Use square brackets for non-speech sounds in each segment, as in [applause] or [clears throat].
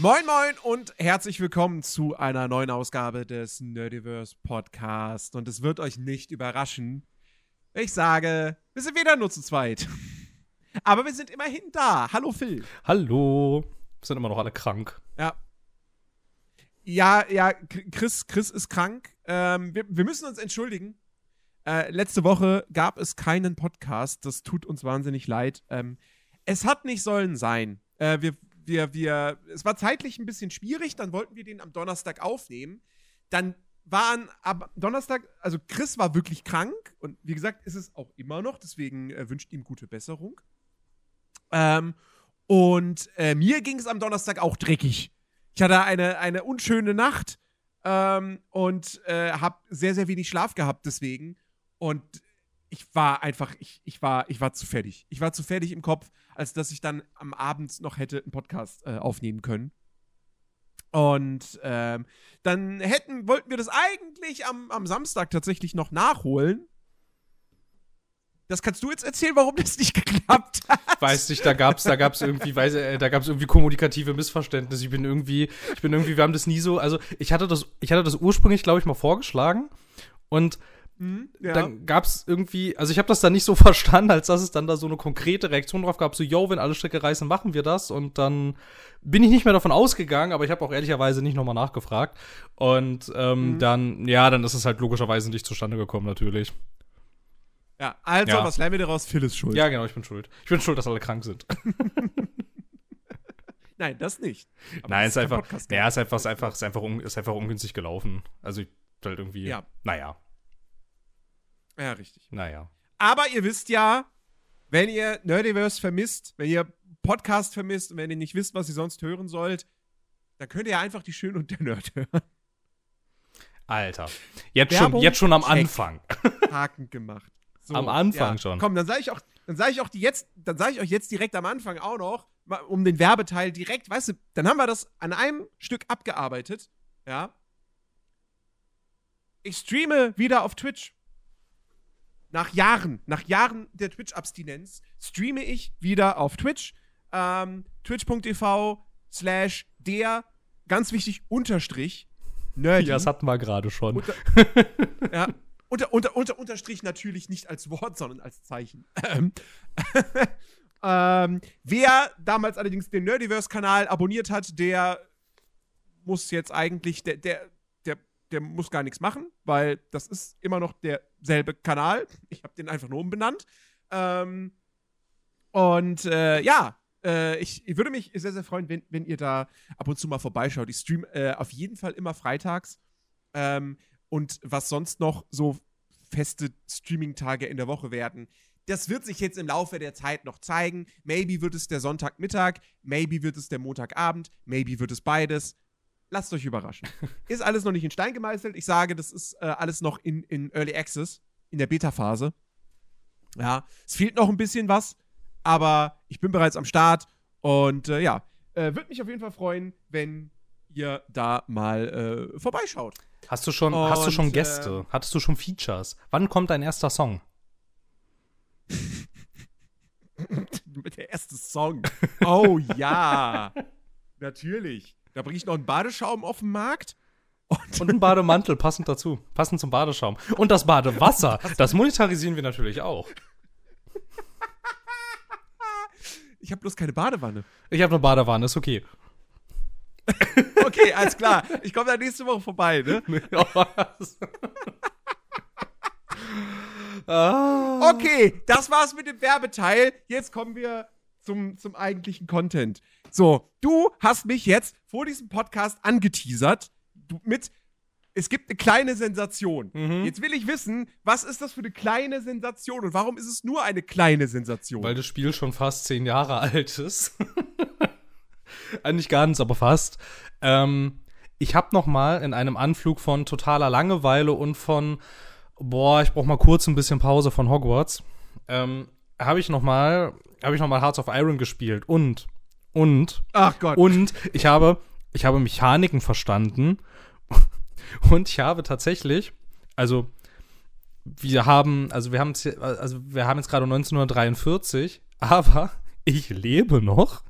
Moin Moin und herzlich willkommen zu einer neuen Ausgabe des Nerdiverse Podcast. Und es wird euch nicht überraschen, ich sage, wir sind wieder nur zu zweit. [laughs] Aber wir sind immerhin da. Hallo Phil. Hallo. Wir sind immer noch alle krank. Ja. Ja, ja, Chris, Chris ist krank. Ähm, wir, wir müssen uns entschuldigen. Äh, letzte Woche gab es keinen Podcast. Das tut uns wahnsinnig leid. Ähm, es hat nicht sollen sein. Äh, wir wir, wir, es war zeitlich ein bisschen schwierig, dann wollten wir den am Donnerstag aufnehmen. Dann waren am Donnerstag, also Chris war wirklich krank und wie gesagt, ist es auch immer noch, deswegen äh, wünscht ihm gute Besserung. Ähm, und äh, mir ging es am Donnerstag auch dreckig. Ich hatte eine, eine unschöne Nacht ähm, und äh, habe sehr, sehr wenig Schlaf gehabt deswegen. Und ich war einfach, ich, ich, war, ich war zu fertig. Ich war zu fertig im Kopf als dass ich dann am Abend noch hätte einen Podcast äh, aufnehmen können. Und ähm, dann hätten, wollten wir das eigentlich am, am Samstag tatsächlich noch nachholen. Das kannst du jetzt erzählen, warum das nicht [laughs] geklappt hat. Weiß nicht, da gab's, da gab's irgendwie, weiß, äh, da gab's irgendwie kommunikative Missverständnisse. Ich bin irgendwie, ich bin irgendwie, wir haben das nie so, also ich hatte das, ich hatte das ursprünglich, glaube ich, mal vorgeschlagen und Mhm, ja. Dann gab es irgendwie, also ich habe das dann nicht so [laughs] verstanden, als dass es dann da so eine konkrete Reaktion drauf gab, so, yo, wenn alle Stricke reißen, machen wir das. Und dann bin ich nicht mehr davon ausgegangen, aber ich habe auch ehrlicherweise nicht nochmal nachgefragt. Und ähm, mhm. dann, ja, dann ist es halt logischerweise nicht zustande gekommen, natürlich. Ja, also, ja. was lernen wir daraus? Phil ist schuld. Ja, genau, ich bin schuld. Ich bin schuld, dass alle krank sind. [laughs] Nein, das nicht. Aber Nein, es ist einfach, ja, es ist einfach, ist einfach, ist einfach, ist einfach ungünstig gelaufen. Also, ich halt irgendwie, ja. naja. Ja, richtig. Naja. Aber ihr wisst ja, wenn ihr Nerdiverse vermisst, wenn ihr Podcast vermisst und wenn ihr nicht wisst, was ihr sonst hören sollt, dann könnt ihr einfach die Schön und der Nerd hören. Alter. Jetzt, schon, jetzt schon am. Anfang. [laughs] Haken gemacht. So, am Anfang ja. schon. Komm, dann sage ich auch, dann sage ich auch die jetzt, dann sage ich euch jetzt direkt am Anfang auch noch, um den Werbeteil direkt, weißt du, dann haben wir das an einem Stück abgearbeitet. Ja. Ich streame wieder auf Twitch nach Jahren, nach Jahren der Twitch-Abstinenz, streame ich wieder auf Twitch. Ähm, Twitch.tv slash der, ganz wichtig, Unterstrich, Nerdy. Ja, das hatten wir gerade schon. Unter, [laughs] ja, unter, unter, unter, Unterstrich natürlich nicht als Wort, sondern als Zeichen. Ähm, [laughs] ähm, wer damals allerdings den Nerdiverse-Kanal abonniert hat, der muss jetzt eigentlich, der, der, der muss gar nichts machen, weil das ist immer noch derselbe Kanal. Ich habe den einfach nur umbenannt. Ähm, und äh, ja, äh, ich, ich, würde mich sehr, sehr freuen, wenn, wenn ihr da ab und zu mal vorbeischaut. Ich stream äh, auf jeden Fall immer freitags. Ähm, und was sonst noch so feste Streaming-Tage in der Woche werden, das wird sich jetzt im Laufe der Zeit noch zeigen. Maybe wird es der Sonntagmittag, maybe wird es der Montagabend, maybe wird es beides lasst euch überraschen. ist alles noch nicht in Stein gemeißelt. Ich sage, das ist äh, alles noch in, in Early Access, in der Beta-Phase. Ja, es fehlt noch ein bisschen was, aber ich bin bereits am Start und äh, ja, äh, würde mich auf jeden Fall freuen, wenn ihr da mal äh, vorbeischaut. Hast du schon, und, hast du schon Gäste? Äh, Hattest du schon Features? Wann kommt dein erster Song? [laughs] der erste Song. Oh ja. [laughs] Natürlich. Da bringe ich noch einen Badeschaum auf den Markt. Und, und einen Bademantel, passend dazu. Passend zum Badeschaum. Und das Badewasser, [laughs] das monetarisieren wir natürlich auch. [laughs] Ich habe bloß keine Badewanne. Ich habe eine Badewanne, ist okay. [laughs] okay, alles klar. Ich komme da nächste Woche vorbei, ne? Ah. okay, das war's mit dem Werbeteil. Jetzt kommen wir zum, zum eigentlichen Content. So, du hast mich jetzt vor diesem Podcast angeteasert mit es gibt eine kleine Sensation. Mhm. Jetzt will ich wissen, was ist das für eine kleine Sensation und warum ist es nur eine kleine Sensation? Weil das Spiel schon fast zehn Jahre [laughs] alt ist. [laughs] Nicht ganz, aber fast. Ähm, ich habe noch mal in einem Anflug von totaler Langeweile und von boah, ich brauche mal kurz ein bisschen Pause von Hogwarts, ähm, habe ich noch mal habe ich noch mal Hearts of Iron gespielt und und ach Gott und ich habe ich habe Mechaniken verstanden [laughs] und ich habe tatsächlich also wir haben also wir haben also wir haben jetzt gerade 1943 aber ich lebe noch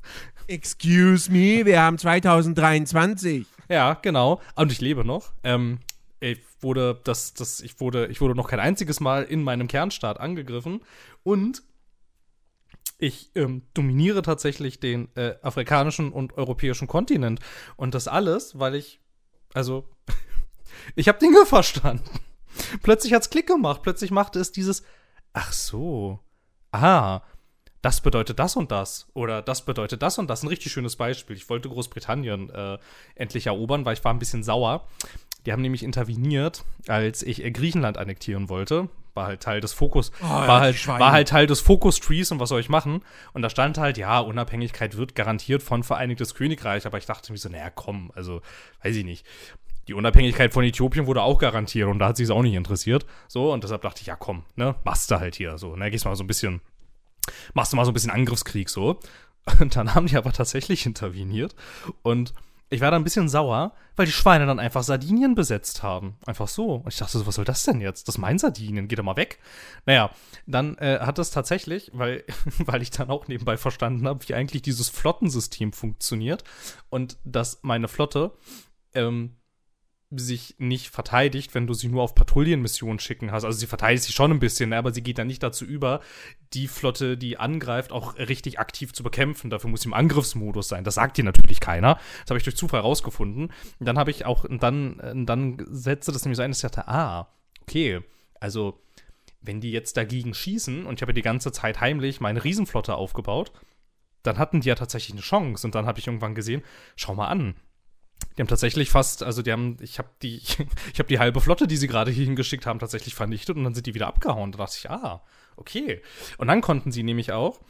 Excuse me, wir haben 2023. Ja, genau. Und ich lebe noch. Ähm, ich wurde, das, das, ich wurde, ich wurde noch kein einziges Mal in meinem Kernstaat angegriffen. Und ich ähm, dominiere tatsächlich den äh, afrikanischen und europäischen Kontinent. Und das alles, weil ich, also, [laughs] ich habe Dinge verstanden. Plötzlich hat's Klick gemacht. Plötzlich machte es dieses, ach so, ah, das bedeutet das und das oder das bedeutet das und das. Ein richtig schönes Beispiel. Ich wollte Großbritannien äh, endlich erobern, weil ich war ein bisschen sauer. Die haben nämlich interveniert, als ich äh, Griechenland annektieren wollte. War halt Teil des Fokus, oh, war, halt, war halt Teil des Fokus-Trees und was soll ich machen? Und da stand halt, ja, Unabhängigkeit wird garantiert von Vereinigtes Königreich, aber ich dachte mir so, naja, komm, also, weiß ich nicht. Die Unabhängigkeit von Äthiopien wurde auch garantiert und da hat sich es auch nicht interessiert. So, und deshalb dachte ich, ja, komm, ne, machst du halt hier. So, ne, gehst mal so ein bisschen machst du mal so ein bisschen Angriffskrieg so. [laughs] Und dann haben die aber tatsächlich interveniert. Und ich war da ein bisschen sauer, weil die Schweine dann einfach Sardinien besetzt haben. Einfach so. Und ich dachte so, was soll das denn jetzt? Das ist mein Sardinien, geht doch mal weg. Naja, dann äh, hat es tatsächlich, weil, [laughs] weil ich dann auch nebenbei verstanden habe, wie eigentlich dieses Flottensystem funktioniert und dass meine Flotte ähm, sich nicht verteidigt, wenn du sie nur auf Patrouillenmissionen schicken hast. Also sie verteidigt sich schon ein bisschen, ne, aber sie geht dann nicht dazu über, die Flotte, die angreift, auch richtig aktiv zu bekämpfen. Dafür muss sie im Angriffsmodus sein. Das sagt dir natürlich keiner. Das habe ich durch Zufall rausgefunden. Und dann habe ich auch, dann, und dann setzte das nämlich so ein, dass ich dachte, ah, okay, also wenn die jetzt dagegen schießen, und ich habe ja die ganze Zeit heimlich meine Riesenflotte aufgebaut, dann hatten die ja tatsächlich eine Chance. Und dann habe ich irgendwann gesehen, schau mal an, die haben tatsächlich fast, also die haben, ich habe die, [laughs] ich habe die halbe Flotte, die sie gerade hier hingeschickt haben, tatsächlich vernichtet und dann sind die wieder abgehauen. Da dachte ich, ah, okay. Und dann konnten sie nämlich auch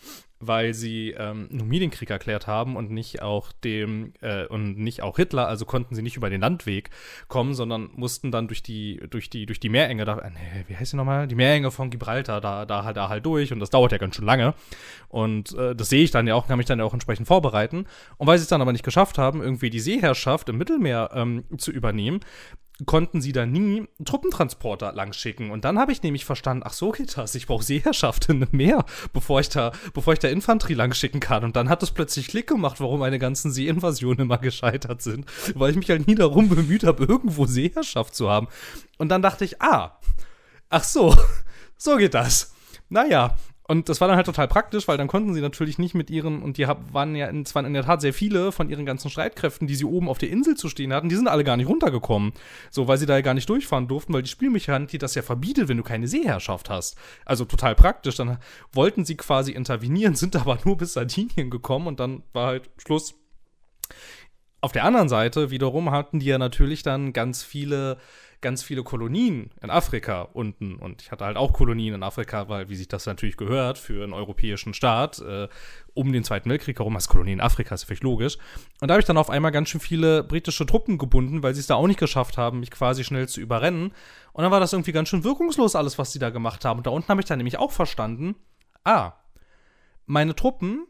weil sie ähm, Numidienkrieg erklärt haben und nicht auch dem äh, und nicht auch Hitler, also konnten sie nicht über den Landweg kommen, sondern mussten dann durch die durch die durch die Meerenge da äh, wie heißt sie nochmal die Meerenge von Gibraltar da da halt da halt durch und das dauert ja ganz schön lange. Und äh, das sehe ich dann ja auch kann mich dann ja auch entsprechend vorbereiten. Und weil sie es dann aber nicht geschafft haben irgendwie die Seeherrschaft im Mittelmeer ähm, zu übernehmen konnten sie da nie Truppentransporter langschicken. Und dann habe ich nämlich verstanden, ach so geht das, ich brauche Seeherrschaft in einem Meer, bevor ich da, bevor ich da Infanterie langschicken kann. Und dann hat es plötzlich Klick gemacht, warum meine ganzen Seeinvasionen immer gescheitert sind. Weil ich mich halt nie darum bemüht habe, irgendwo Seeherrschaft zu haben. Und dann dachte ich, ah, ach so, [laughs] so geht das. Naja, und das war dann halt total praktisch, weil dann konnten sie natürlich nicht mit ihren, und die waren ja, es waren in der Tat sehr viele von ihren ganzen Streitkräften, die sie oben auf der Insel zu stehen hatten, die sind alle gar nicht runtergekommen. So, weil sie da ja gar nicht durchfahren durften, weil die Spielmechanik die das ja verbietet, wenn du keine Seeherrschaft hast. Also total praktisch. Dann wollten sie quasi intervenieren, [laughs] sind aber nur bis Sardinien gekommen und dann war halt Schluss. Auf der anderen Seite wiederum hatten die ja natürlich dann ganz viele ganz viele Kolonien in Afrika unten. Und ich hatte halt auch Kolonien in Afrika, weil, wie sich das natürlich gehört, für einen europäischen Staat, äh, um den Zweiten Weltkrieg herum, als Kolonien in Afrika, ist völlig logisch. Und da habe ich dann auf einmal ganz schön viele britische Truppen gebunden, weil sie es da auch nicht geschafft haben, mich quasi schnell zu überrennen. Und dann war das irgendwie ganz schön wirkungslos, alles, was sie da gemacht haben. Und da unten habe ich dann nämlich auch verstanden, ah, meine Truppen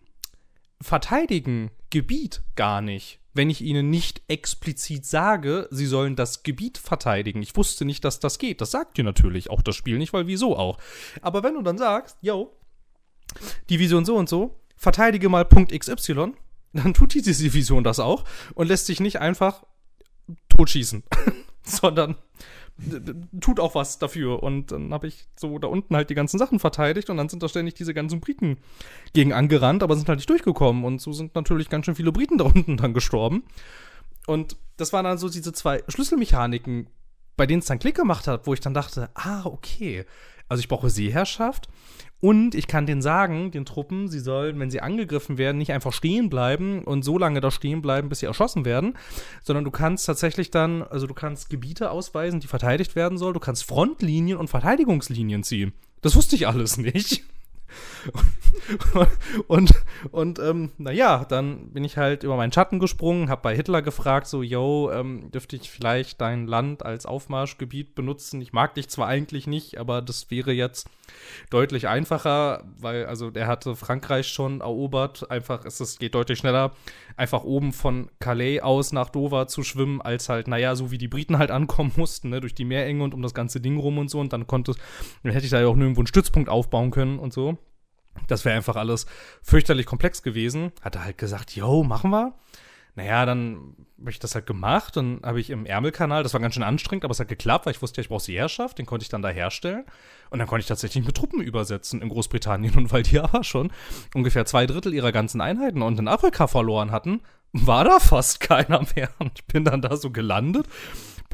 verteidigen Gebiet gar nicht wenn ich ihnen nicht explizit sage, sie sollen das Gebiet verteidigen. Ich wusste nicht, dass das geht. Das sagt dir natürlich auch das Spiel nicht, weil wieso auch. Aber wenn du dann sagst, yo, Division so und so, verteidige mal Punkt XY, dann tut diese Division das auch und lässt sich nicht einfach totschießen, [laughs] sondern tut auch was dafür. Und dann habe ich so da unten halt die ganzen Sachen verteidigt und dann sind da ständig diese ganzen Briten gegen angerannt, aber sind halt nicht durchgekommen. Und so sind natürlich ganz schön viele Briten da unten dann gestorben. Und das waren dann so diese zwei Schlüsselmechaniken, bei denen es dann Klick gemacht hat, wo ich dann dachte, ah, okay. Also ich brauche Seeherrschaft und ich kann denen sagen, den Truppen, sie sollen, wenn sie angegriffen werden, nicht einfach stehen bleiben und so lange da stehen bleiben, bis sie erschossen werden, sondern du kannst tatsächlich dann, also du kannst Gebiete ausweisen, die verteidigt werden sollen, du kannst Frontlinien und Verteidigungslinien ziehen. Das wusste ich alles nicht. [laughs] und und ähm, naja, dann bin ich halt über meinen Schatten gesprungen, hab bei Hitler gefragt, so, yo, ähm, dürfte ich vielleicht dein Land als Aufmarschgebiet benutzen? Ich mag dich zwar eigentlich nicht, aber das wäre jetzt deutlich einfacher, weil, also der hatte Frankreich schon erobert, einfach, es, es geht deutlich schneller, einfach oben von Calais aus nach Dover zu schwimmen, als halt, naja, so wie die Briten halt ankommen mussten, ne, durch die Meerenge und um das ganze Ding rum und so, und dann konnte, dann hätte ich da ja auch nirgendwo einen Stützpunkt aufbauen können und so. Das wäre einfach alles fürchterlich komplex gewesen. Hat er halt gesagt, yo, machen wir. Naja, dann habe ich das halt gemacht. Dann habe ich im Ärmelkanal, das war ganz schön anstrengend, aber es hat geklappt, weil ich wusste ja, ich brauche Seherschaft, den konnte ich dann da herstellen. Und dann konnte ich tatsächlich mit Truppen übersetzen in Großbritannien. [laughs] Und weil die aber schon ungefähr zwei Drittel ihrer ganzen Einheiten und in Afrika verloren hatten, war da fast keiner mehr. Und ich bin dann da so gelandet.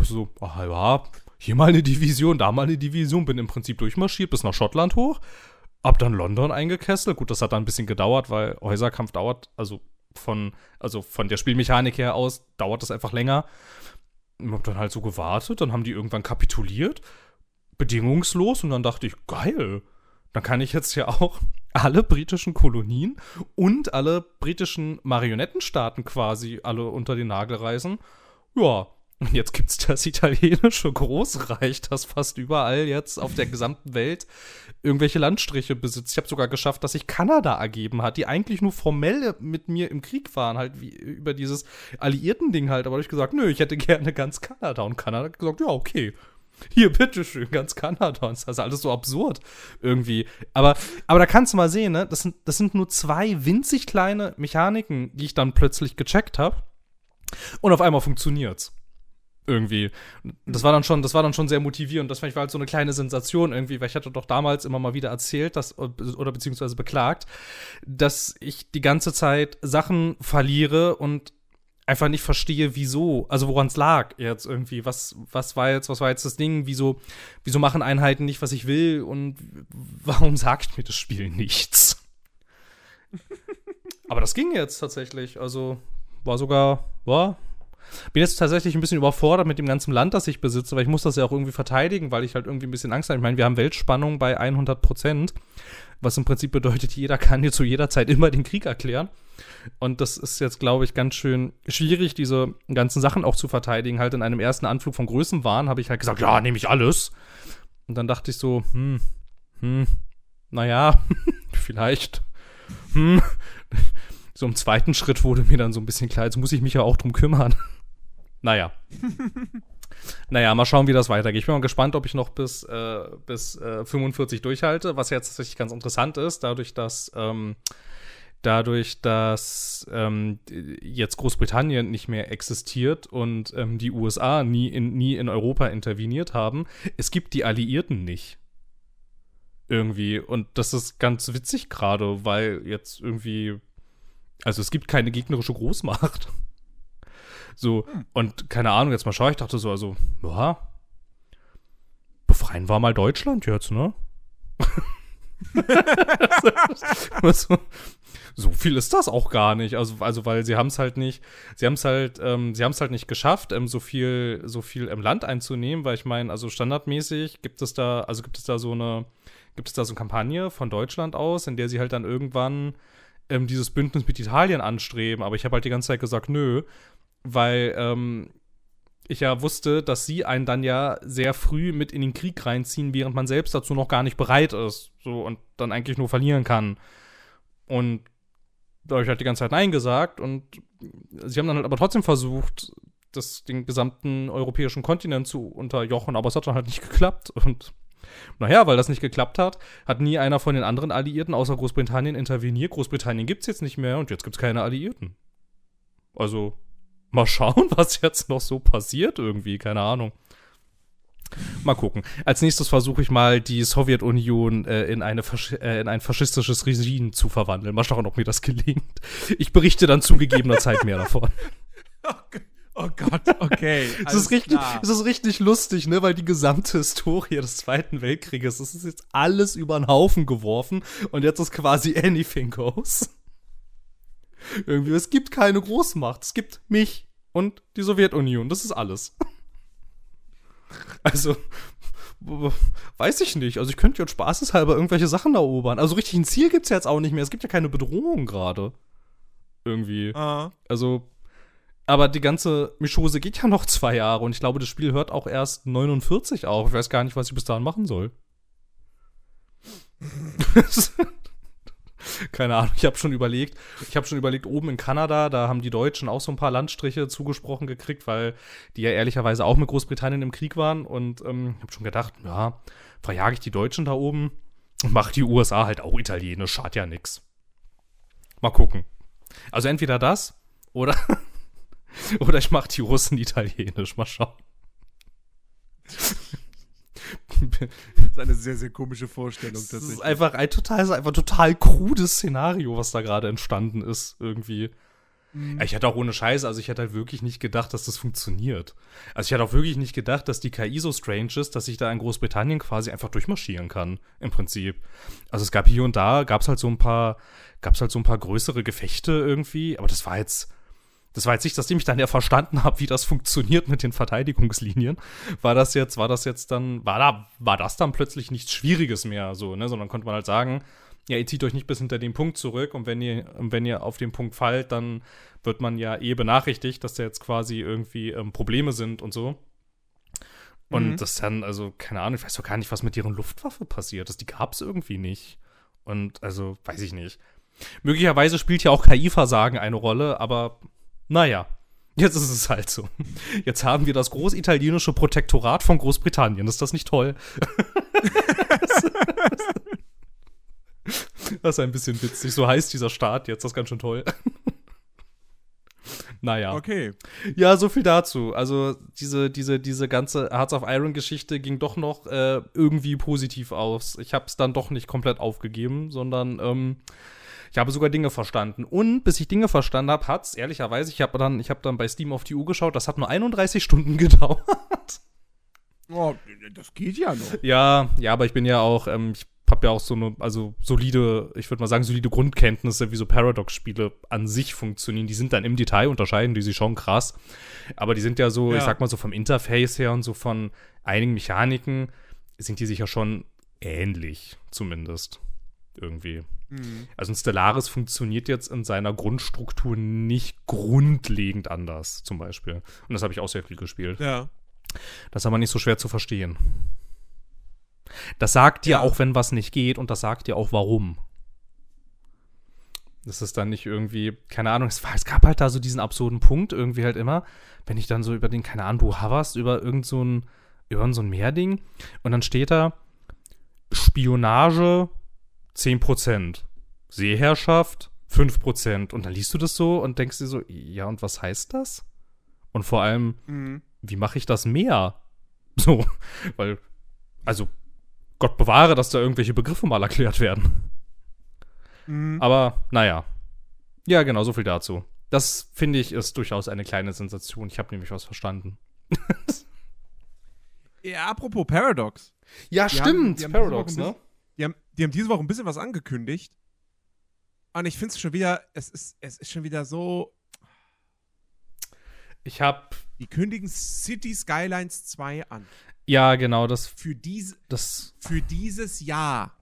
So, ach ja, hier mal eine Division, da mal eine Division, bin im Prinzip durchmarschiert bis nach Schottland hoch. Hab dann London eingekesselt. Gut, das hat dann ein bisschen gedauert, weil Häuserkampf dauert, also von, also von der Spielmechanik her aus, dauert das einfach länger. Und hab dann halt so gewartet, dann haben die irgendwann kapituliert, bedingungslos, und dann dachte ich, geil, dann kann ich jetzt ja auch [laughs] alle britischen Kolonien und alle britischen Marionettenstaaten quasi alle unter den Nagel reißen. Ja, und jetzt gibt es das italienische Großreich, das fast überall jetzt auf der gesamten Welt irgendwelche Landstriche besitzt. Ich habe sogar geschafft, dass sich Kanada ergeben hat, die eigentlich nur formell mit mir im Krieg waren, halt wie über dieses Alliierten-Ding halt. Aber ich gesagt, nö, ich hätte gerne ganz Kanada. Und Kanada hat gesagt, ja, okay. Hier, bitteschön, ganz Kanada. Und das ist alles so absurd irgendwie. Aber, aber da kannst du mal sehen, ne? Das sind, das sind nur zwei winzig kleine Mechaniken, die ich dann plötzlich gecheckt habe. Und auf einmal funktioniert's irgendwie. Das war dann schon, das war dann schon sehr motivierend. Das fand ich war halt so eine kleine Sensation irgendwie, weil ich hatte doch damals immer mal wieder erzählt, dass, oder beziehungsweise beklagt, dass ich die ganze Zeit Sachen verliere und einfach nicht verstehe, wieso, also woran es lag jetzt irgendwie, was, was war jetzt, was war jetzt das Ding, wieso, wieso machen Einheiten nicht, was ich will und warum sagt mir das Spiel nichts? [laughs] Aber das ging jetzt tatsächlich, also war sogar, war, bin jetzt tatsächlich ein bisschen überfordert mit dem ganzen Land, das ich besitze, weil ich muss das ja auch irgendwie verteidigen, weil ich halt irgendwie ein bisschen Angst habe. Ich meine, wir haben Weltspannung bei 100 Prozent, was im Prinzip bedeutet, jeder kann dir zu jeder Zeit immer den Krieg erklären. Und das ist jetzt, glaube ich, ganz schön schwierig, diese ganzen Sachen auch zu verteidigen. Halt in einem ersten Anflug von Größenwahn habe ich halt gesagt, ja, nehme ich alles. Und dann dachte ich so, hm, hm, naja, [laughs] vielleicht, hm. So im zweiten Schritt wurde mir dann so ein bisschen klar, jetzt muss ich mich ja auch drum kümmern. [laughs] Naja. [laughs] naja, mal schauen, wie das weitergeht. Ich bin mal gespannt, ob ich noch bis, äh, bis äh, 45 durchhalte, was jetzt tatsächlich ganz interessant ist, dadurch, dass. Ähm, dadurch, dass ähm, jetzt Großbritannien nicht mehr existiert und ähm, die USA nie in, nie in Europa interveniert haben, es gibt die Alliierten nicht. Irgendwie. Und das ist ganz witzig gerade, weil jetzt irgendwie. Also es gibt keine gegnerische Großmacht. [laughs] So, hm. und keine Ahnung, jetzt mal schaue ich dachte so, also, ja, befreien wir mal Deutschland jetzt, ne? [laughs] [laughs] so, so, viel ist das auch gar nicht. Also, also weil sie haben es halt nicht, sie haben es halt, ähm, sie haben es halt nicht geschafft, ähm, so viel, so viel im Land einzunehmen, weil ich meine, also standardmäßig gibt es da, also gibt es da so eine, gibt es da so eine Kampagne von Deutschland aus, in der sie halt dann irgendwann ähm, dieses Bündnis mit Italien anstreben. Aber ich habe halt die ganze Zeit gesagt, nö, weil ähm, ich ja wusste, dass sie einen dann ja sehr früh mit in den Krieg reinziehen, während man selbst dazu noch gar nicht bereit ist. So und dann eigentlich nur verlieren kann. Und da habe ich halt die ganze Zeit Nein gesagt und sie haben dann halt aber trotzdem versucht, das, den gesamten europäischen Kontinent zu unterjochen, aber es hat dann halt nicht geklappt. Und naja, weil das nicht geklappt hat, hat nie einer von den anderen Alliierten außer Großbritannien interveniert. Großbritannien gibt es jetzt nicht mehr und jetzt gibt es keine Alliierten. Also mal schauen, [laughs] was jetzt noch so passiert irgendwie, keine Ahnung. Mal gucken. Als nächstes versuche ich mal, die Sowjetunion äh, in, eine äh, in ein faschistisches Regime zu verwandeln. Mal schauen, ob mir das [laughs] gelingt. Ich berichte dann zu gegebener Zeit mehr davon. [laughs] Oh Gott, okay. [laughs] es, ist richtig, es ist richtig lustig, ne, weil die gesamte Historie des Zweiten Weltkrieges, das ist jetzt alles über den Haufen geworfen und jetzt ist quasi anything goes. [laughs] Irgendwie, es gibt keine Großmacht. Es gibt mich und die Sowjetunion. Das ist alles. [laughs] Also, weiß ich nicht. Also, ich könnte jetzt spaßeshalber irgendwelche Sachen erobern. Also, richtig ein Ziel gibt es jetzt auch nicht mehr. Es gibt ja keine Bedrohung gerade. Irgendwie. Ah. Also, aber die ganze Mischose geht ja noch [laughs] zwei Jahre und ich glaube, das Spiel hört auch erst 49 auf. Ich weiß gar nicht, was ich bis dahin machen soll. [laughs] Keine Ahnung, ich habe schon überlegt. Ich habe schon überlegt, oben in Kanada, da haben die Deutschen auch so ein paar Landstriche zugesprochen gekriegt, weil die ja ehrlicherweise auch mit Großbritannien im Krieg waren. Und ähm, ich habe schon gedacht, ja, verjage ich die Deutschen da oben? Und macht die USA halt auch italienisch, schadet ja nix. Mal gucken. Also entweder das oder, [laughs] oder ich mache die Russen italienisch. Mal schauen. das ist eine sehr, sehr komische Vorstellung. Das ist einfach ein total, einfach total krudes Szenario, was da gerade entstanden ist, irgendwie. Mhm. Ich hätte auch ohne Scheiße, also ich hätte halt wirklich nicht gedacht, dass das funktioniert. Also ich hätte auch wirklich nicht gedacht, dass die KI so strange ist, dass ich da in Großbritannien quasi einfach durchmarschieren kann, im Prinzip. Also es gab hier und da, gab es halt so ein paar, gab es halt so ein paar größere Gefechte irgendwie, aber das war jetzt, das war jetzt nicht, nachdem ich dann ja verstanden habe, wie das funktioniert mit den Verteidigungslinien, war das jetzt, war das jetzt dann, war da, war das dann plötzlich nichts Schwieriges mehr, so, ne, sondern konnte man halt sagen, ja, ihr zieht euch nicht bis hinter den Punkt zurück und wenn ihr, wenn ihr auf den Punkt fallt, dann wird man ja eh benachrichtigt, dass da jetzt quasi irgendwie ähm, Probleme sind und so. Und mhm. das dann, also, keine Ahnung, ich weiß doch gar nicht, was mit deren Luftwaffe passiert ist. Die gab es irgendwie nicht. Und also, weiß ich nicht. Möglicherweise spielt ja auch KI-Versagen eine Rolle, aber naja, jetzt ist es halt so. Jetzt haben wir das großitalienische Protektorat von Großbritannien. Ist das nicht toll? [laughs] Das ist ein bisschen witzig. So heißt dieser Staat jetzt. Das ist ganz schön toll. naja. Okay. Ja, so viel dazu. Also, diese, diese, diese ganze Hearts of Iron Geschichte ging doch noch äh, irgendwie positiv aus. Ich habe es dann doch nicht komplett aufgegeben, sondern ähm, ich habe sogar Dinge verstanden. Und bis ich Dinge verstanden habe, hat es ehrlicherweise, ich habe dann, hab dann bei Steam auf die Uhr geschaut, das hat nur 31 [laughs] Stunden gedauert. Oh, das geht ja noch. Ja, ja, aber ich bin ja auch, ähm, ich habe ja auch so eine, also solide, ich würde mal sagen, solide Grundkenntnisse, wie so Paradox-Spiele an sich funktionieren. Die sind dann im Detail unterscheiden, die sich schon krass. Aber die sind ja so, ja. ich sag mal so vom Interface her und so von einigen Mechaniken sind die sich ja schon ähnlich, zumindest. Irgendwie. Mhm. Also ein Stellaris funktioniert jetzt in seiner Grundstruktur nicht grundlegend anders, zum Beispiel. Und das habe ich auch sehr viel gespielt. Ja. Das ist aber nicht so schwer zu verstehen. Das sagt dir ja. auch, wenn was nicht geht und das sagt dir auch, warum. Das ist dann nicht irgendwie, keine Ahnung, es, war, es gab halt da so diesen absurden Punkt irgendwie halt immer, wenn ich dann so über den, keine Ahnung, du hoverst über irgend so ein, über so ein Meerding und dann steht da Spionage 10%, Seeherrschaft 5% und dann liest du das so und denkst dir so, ja und was heißt das? Und vor allem, mhm. wie mache ich das mehr? [laughs] So, weil, also Gott bewahre, dass da irgendwelche Begriffe mal erklärt werden. Mhm. Aber naja. Ja, genau, so viel dazu. Das finde ich ist durchaus eine kleine Sensation. Ich habe nämlich was verstanden. [laughs] ja, apropos Paradox. Ja, die stimmt. Haben, Paradox, ne? Die haben, die haben diese Woche ein bisschen was angekündigt. Und ich finde es schon wieder, es ist, es ist schon wieder so. Ich habe. Die kündigen City Skylines 2 an. Ja, genau, das. Für, dies, das, für dieses Jahr.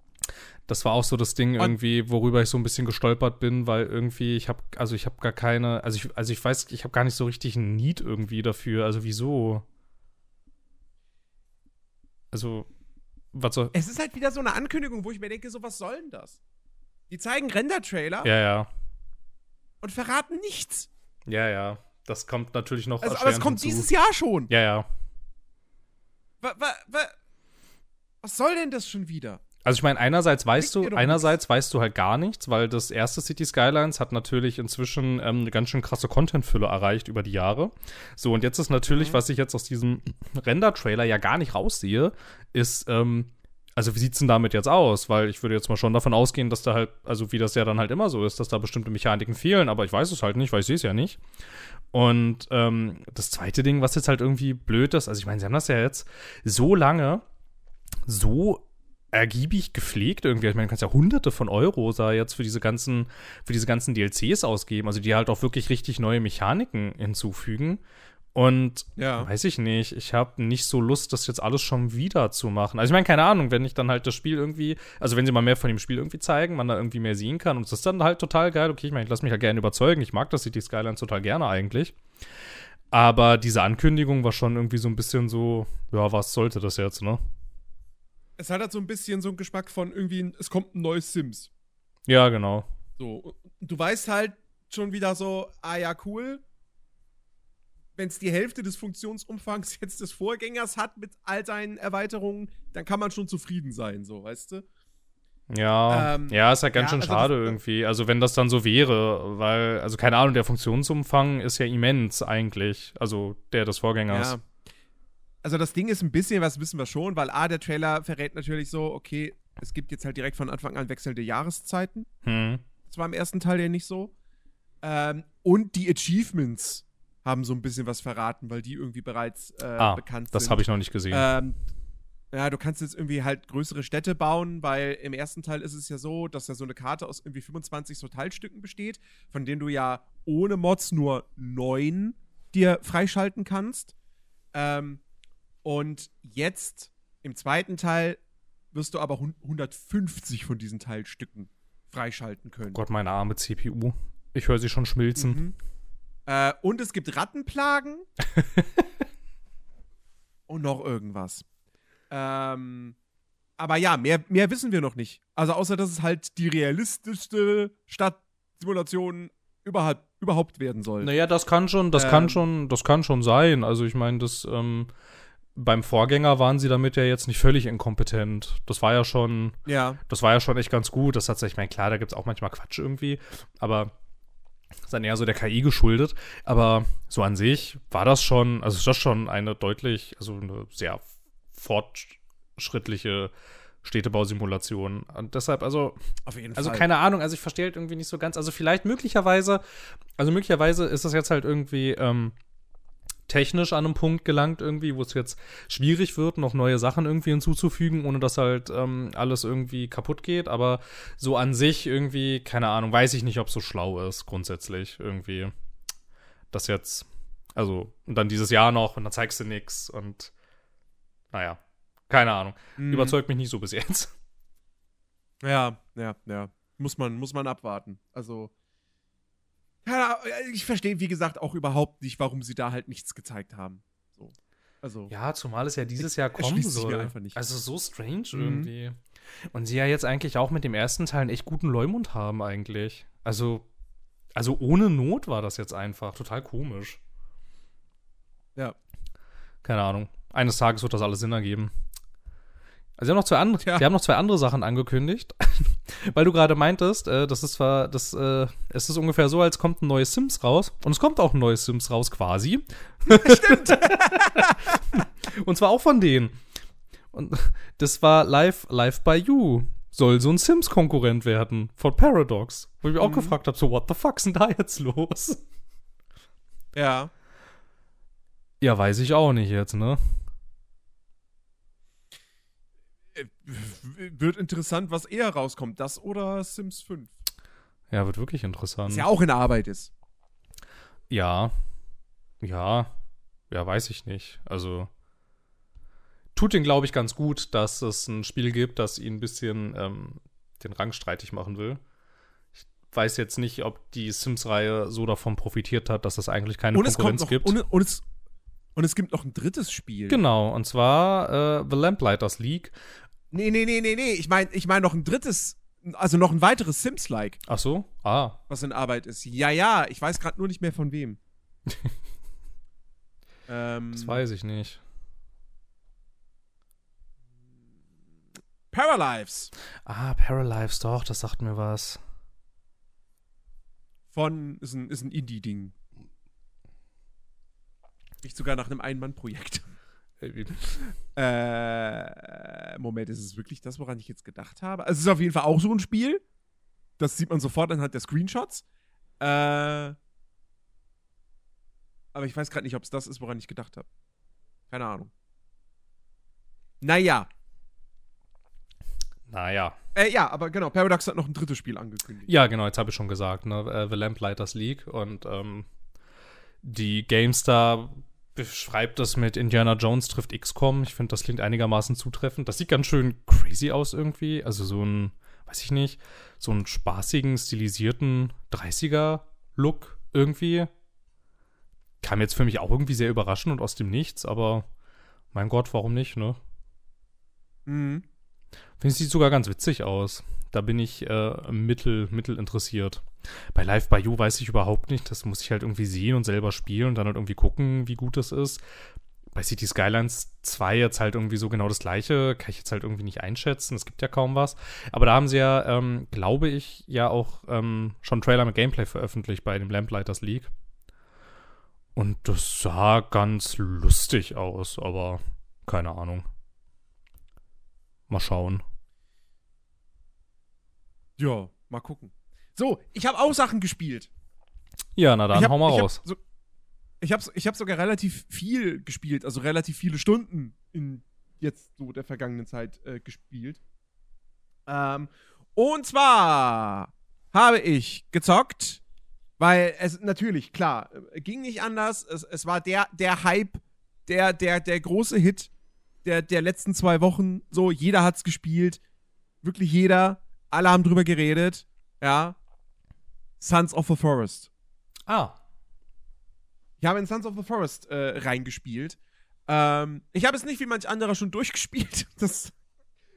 Das war auch so das Ding irgendwie, worüber ich so ein bisschen gestolpert bin, weil irgendwie ich habe, also ich habe gar keine, also ich, also ich weiß, ich habe gar nicht so richtig ein Need irgendwie dafür. Also wieso? Also was soll? Es ist halt wieder so eine Ankündigung, wo ich mir denke, so was soll denn das? Die zeigen Render-Trailer. Ja, ja. Und verraten nichts. Ja, ja. Das kommt natürlich noch. Also, aber es kommt hinzu. dieses Jahr schon. Ja, ja. Wa, wa, wa, was soll denn das schon wieder? Also ich meine, einerseits weißt du, einerseits weißt du halt gar nichts, weil das erste City Skylines hat natürlich inzwischen ähm, eine ganz schön krasse Contentfülle erreicht über die Jahre. So, und jetzt ist natürlich, mhm. was ich jetzt aus diesem Render-Trailer ja gar nicht raussehe, ist, ähm, also wie sieht's denn damit jetzt aus? Weil ich würde jetzt mal schon davon ausgehen, dass da halt, also wie das ja dann halt immer so ist, dass da bestimmte Mechaniken fehlen, aber ich weiß es halt nicht, weil ich sehe es ja nicht. Und ähm, das zweite Ding, was jetzt halt irgendwie blöd ist, also ich meine, sie haben das ja jetzt so lange so ergiebig gepflegt irgendwie. Ich meine, du kannst ja hunderte von Euro da jetzt für diese ganzen, für diese ganzen DLCs ausgeben, also die halt auch wirklich richtig neue Mechaniken hinzufügen. Und ja. weiß ich nicht, ich habe nicht so Lust, das jetzt alles schon wieder zu machen. Also ich meine, keine Ahnung, wenn ich dann halt das Spiel irgendwie, also wenn sie mal mehr von dem Spiel irgendwie zeigen, man da irgendwie mehr sehen kann und es ist dann halt total geil. Okay, ich meine, ich lasse mich ja gerne überzeugen. Ich mag das City Skylines total gerne eigentlich. Aber diese Ankündigung war schon irgendwie so ein bisschen so, ja, was sollte das jetzt, ne? Es hat halt so ein bisschen so einen Geschmack von irgendwie, es kommt ein neues Sims. Ja, genau. So, du weißt halt schon wieder so, ah ja, cool. Wenn es die Hälfte des Funktionsumfangs [laughs] jetzt des Vorgängers hat mit all seinen Erweiterungen, dann kann man schon zufrieden sein, so, weißt du? Ja, ähm, ja, ist ja ganz ja, schön also schade das, irgendwie. Also wenn das dann so wäre, weil, also keine Ahnung, der Funktionsumfang ist ja immens eigentlich, also der des Vorgängers. Ja. Also das Ding ist ein bisschen, was wissen wir schon, weil A, der Trailer verrät natürlich so, okay, es gibt jetzt halt direkt von Anfang an wechselnde Jahreszeiten. Hm. Das war im ersten Teil ja nicht so. Ähm, und die Achievements haben so ein bisschen was verraten, weil die irgendwie bereits äh, ah, bekannt sind. Das habe ich noch nicht gesehen. Ähm, ja, du kannst jetzt irgendwie halt größere Städte bauen, weil im ersten Teil ist es ja so, dass ja so eine Karte aus irgendwie 25 so Teilstücken besteht, von denen du ja ohne Mods nur neun dir freischalten kannst. Ähm, und jetzt im zweiten Teil wirst du aber 150 von diesen Teilstücken freischalten können. Gott, meine arme CPU. Ich höre sie schon schmilzen. Mhm. Äh, und es gibt Rattenplagen. [laughs] und noch irgendwas. Ähm, aber ja, mehr, mehr wissen wir noch nicht. Also außer, dass es halt die realistischste Stadtsimulation überhaupt, überhaupt werden soll. Naja, das kann schon, das ähm, kann schon, das kann schon sein. Also ich meine, das, ähm, beim Vorgänger waren sie damit ja jetzt nicht völlig inkompetent. Das war ja schon, ja. das war ja schon echt ganz gut. Das hat sich, ich meine, klar, da gibt es auch manchmal Quatsch irgendwie, aber ist dann eher so der KI geschuldet. Aber so an sich war das schon, also ist das schon eine deutlich, also eine sehr fortschrittliche Städtebausimulation. Und deshalb, also, Auf jeden also Fall. keine Ahnung, also ich verstehe halt irgendwie nicht so ganz. Also vielleicht möglicherweise, also möglicherweise ist das jetzt halt irgendwie ähm, technisch an einem Punkt gelangt, irgendwie, wo es jetzt schwierig wird, noch neue Sachen irgendwie hinzuzufügen, ohne dass halt ähm, alles irgendwie kaputt geht. Aber so an sich irgendwie, keine Ahnung, weiß ich nicht, ob es so schlau ist, grundsätzlich irgendwie. Das jetzt, also, und dann dieses Jahr noch und dann zeigst du nichts und naja, keine Ahnung. Mhm. Überzeugt mich nicht so bis jetzt. Ja, ja, ja. Muss man, muss man abwarten. Also, ja, ich verstehe, wie gesagt, auch überhaupt nicht, warum sie da halt nichts gezeigt haben. So. Also, ja, zumal es ja dieses Jahr kommen soll. Einfach nicht. Also so strange mhm. irgendwie. Und sie ja jetzt eigentlich auch mit dem ersten Teil einen echt guten Leumund haben eigentlich. Also, also ohne Not war das jetzt einfach. Total komisch. Ja. Keine Ahnung eines Tages wird das alles Sinn ergeben. Also sie haben noch zwei andere, ja. haben noch zwei andere Sachen angekündigt, [laughs] weil du gerade meintest, äh, das ist zwar, das, äh, es ist ungefähr so, als kommt ein neues Sims raus und es kommt auch ein neues Sims raus quasi. Stimmt. [laughs] und zwar auch von denen. Und das war Live, Live by You. Soll so ein Sims-Konkurrent werden von Paradox. Wo ich mich mhm. auch gefragt habe, so, what the fuck ist denn da jetzt los? Ja. Ja, weiß ich auch nicht jetzt, ne? Äh, wird interessant, was eher rauskommt. Das oder Sims 5. Ja, wird wirklich interessant. Was ja auch in Arbeit ist. Ja. Ja. Ja, weiß ich nicht. Also. Tut ihn, glaube ich, ganz gut, dass es ein Spiel gibt, das ihn ein bisschen ähm, den Rang streitig machen will. Ich weiß jetzt nicht, ob die Sims-Reihe so davon profitiert hat, dass es eigentlich keine und Konkurrenz noch, gibt. Und, und, es, und es gibt noch ein drittes Spiel. Genau, und zwar äh, The Lamplighters League. Nee, nee, nee, nee, nee. Ich meine ich mein noch ein drittes, also noch ein weiteres Sims-like. Ach so? Ah. Was in Arbeit ist. Ja, ja, ich weiß gerade nur nicht mehr von wem. [laughs] ähm, das weiß ich nicht. Paralives. Ah, Paralives, doch, das sagt mir was. Von, ist ein, ist ein Indie-Ding. Nicht sogar nach einem Ein-Mann-Projekt. Äh, Moment, ist es wirklich das, woran ich jetzt gedacht habe? Also es ist auf jeden Fall auch so ein Spiel. Das sieht man sofort anhand der Screenshots. Äh, aber ich weiß gerade nicht, ob es das ist, woran ich gedacht habe. Keine Ahnung. Naja. Naja. Äh, ja, aber genau, Paradox hat noch ein drittes Spiel angekündigt. Ja, genau, jetzt habe ich schon gesagt, ne? Äh, The Lamplighters League und ähm, die GameStar beschreibt das mit Indiana Jones trifft XCOM. Ich finde, das klingt einigermaßen zutreffend. Das sieht ganz schön crazy aus irgendwie. Also so ein, weiß ich nicht, so einen spaßigen, stilisierten 30er-Look irgendwie. Kam jetzt für mich auch irgendwie sehr überraschend und aus dem Nichts, aber mein Gott, warum nicht, ne? Mhm. Finde, es sieht sogar ganz witzig aus. Da bin ich äh, mittel, mittel interessiert. Bei Live by You weiß ich überhaupt nicht. Das muss ich halt irgendwie sehen und selber spielen und dann halt irgendwie gucken, wie gut das ist. bei City Skylines 2 jetzt halt irgendwie so genau das gleiche, kann ich jetzt halt irgendwie nicht einschätzen. Es gibt ja kaum was. Aber da haben sie ja, ähm, glaube ich, ja auch ähm, schon Trailer mit Gameplay veröffentlicht bei dem Lamplighters League. Und das sah ganz lustig aus, aber keine Ahnung. Mal schauen. Ja, mal gucken. So, ich habe auch Sachen gespielt. Ja, na dann, hab, hau mal raus. Hab so, ich habe ich hab sogar relativ viel gespielt, also relativ viele Stunden in jetzt so der vergangenen Zeit äh, gespielt. Ähm, und zwar habe ich gezockt, weil es natürlich, klar, äh, ging nicht anders. Es, es war der, der Hype, der, der, der große Hit der, der letzten zwei Wochen. So, jeder hat's gespielt. Wirklich jeder. Alle haben drüber geredet. Ja. Sons of the Forest. Ah. Ich habe in Sons of the Forest äh, reingespielt. Ähm, ich habe es nicht wie manch anderer schon [laughs] durchgespielt. Das,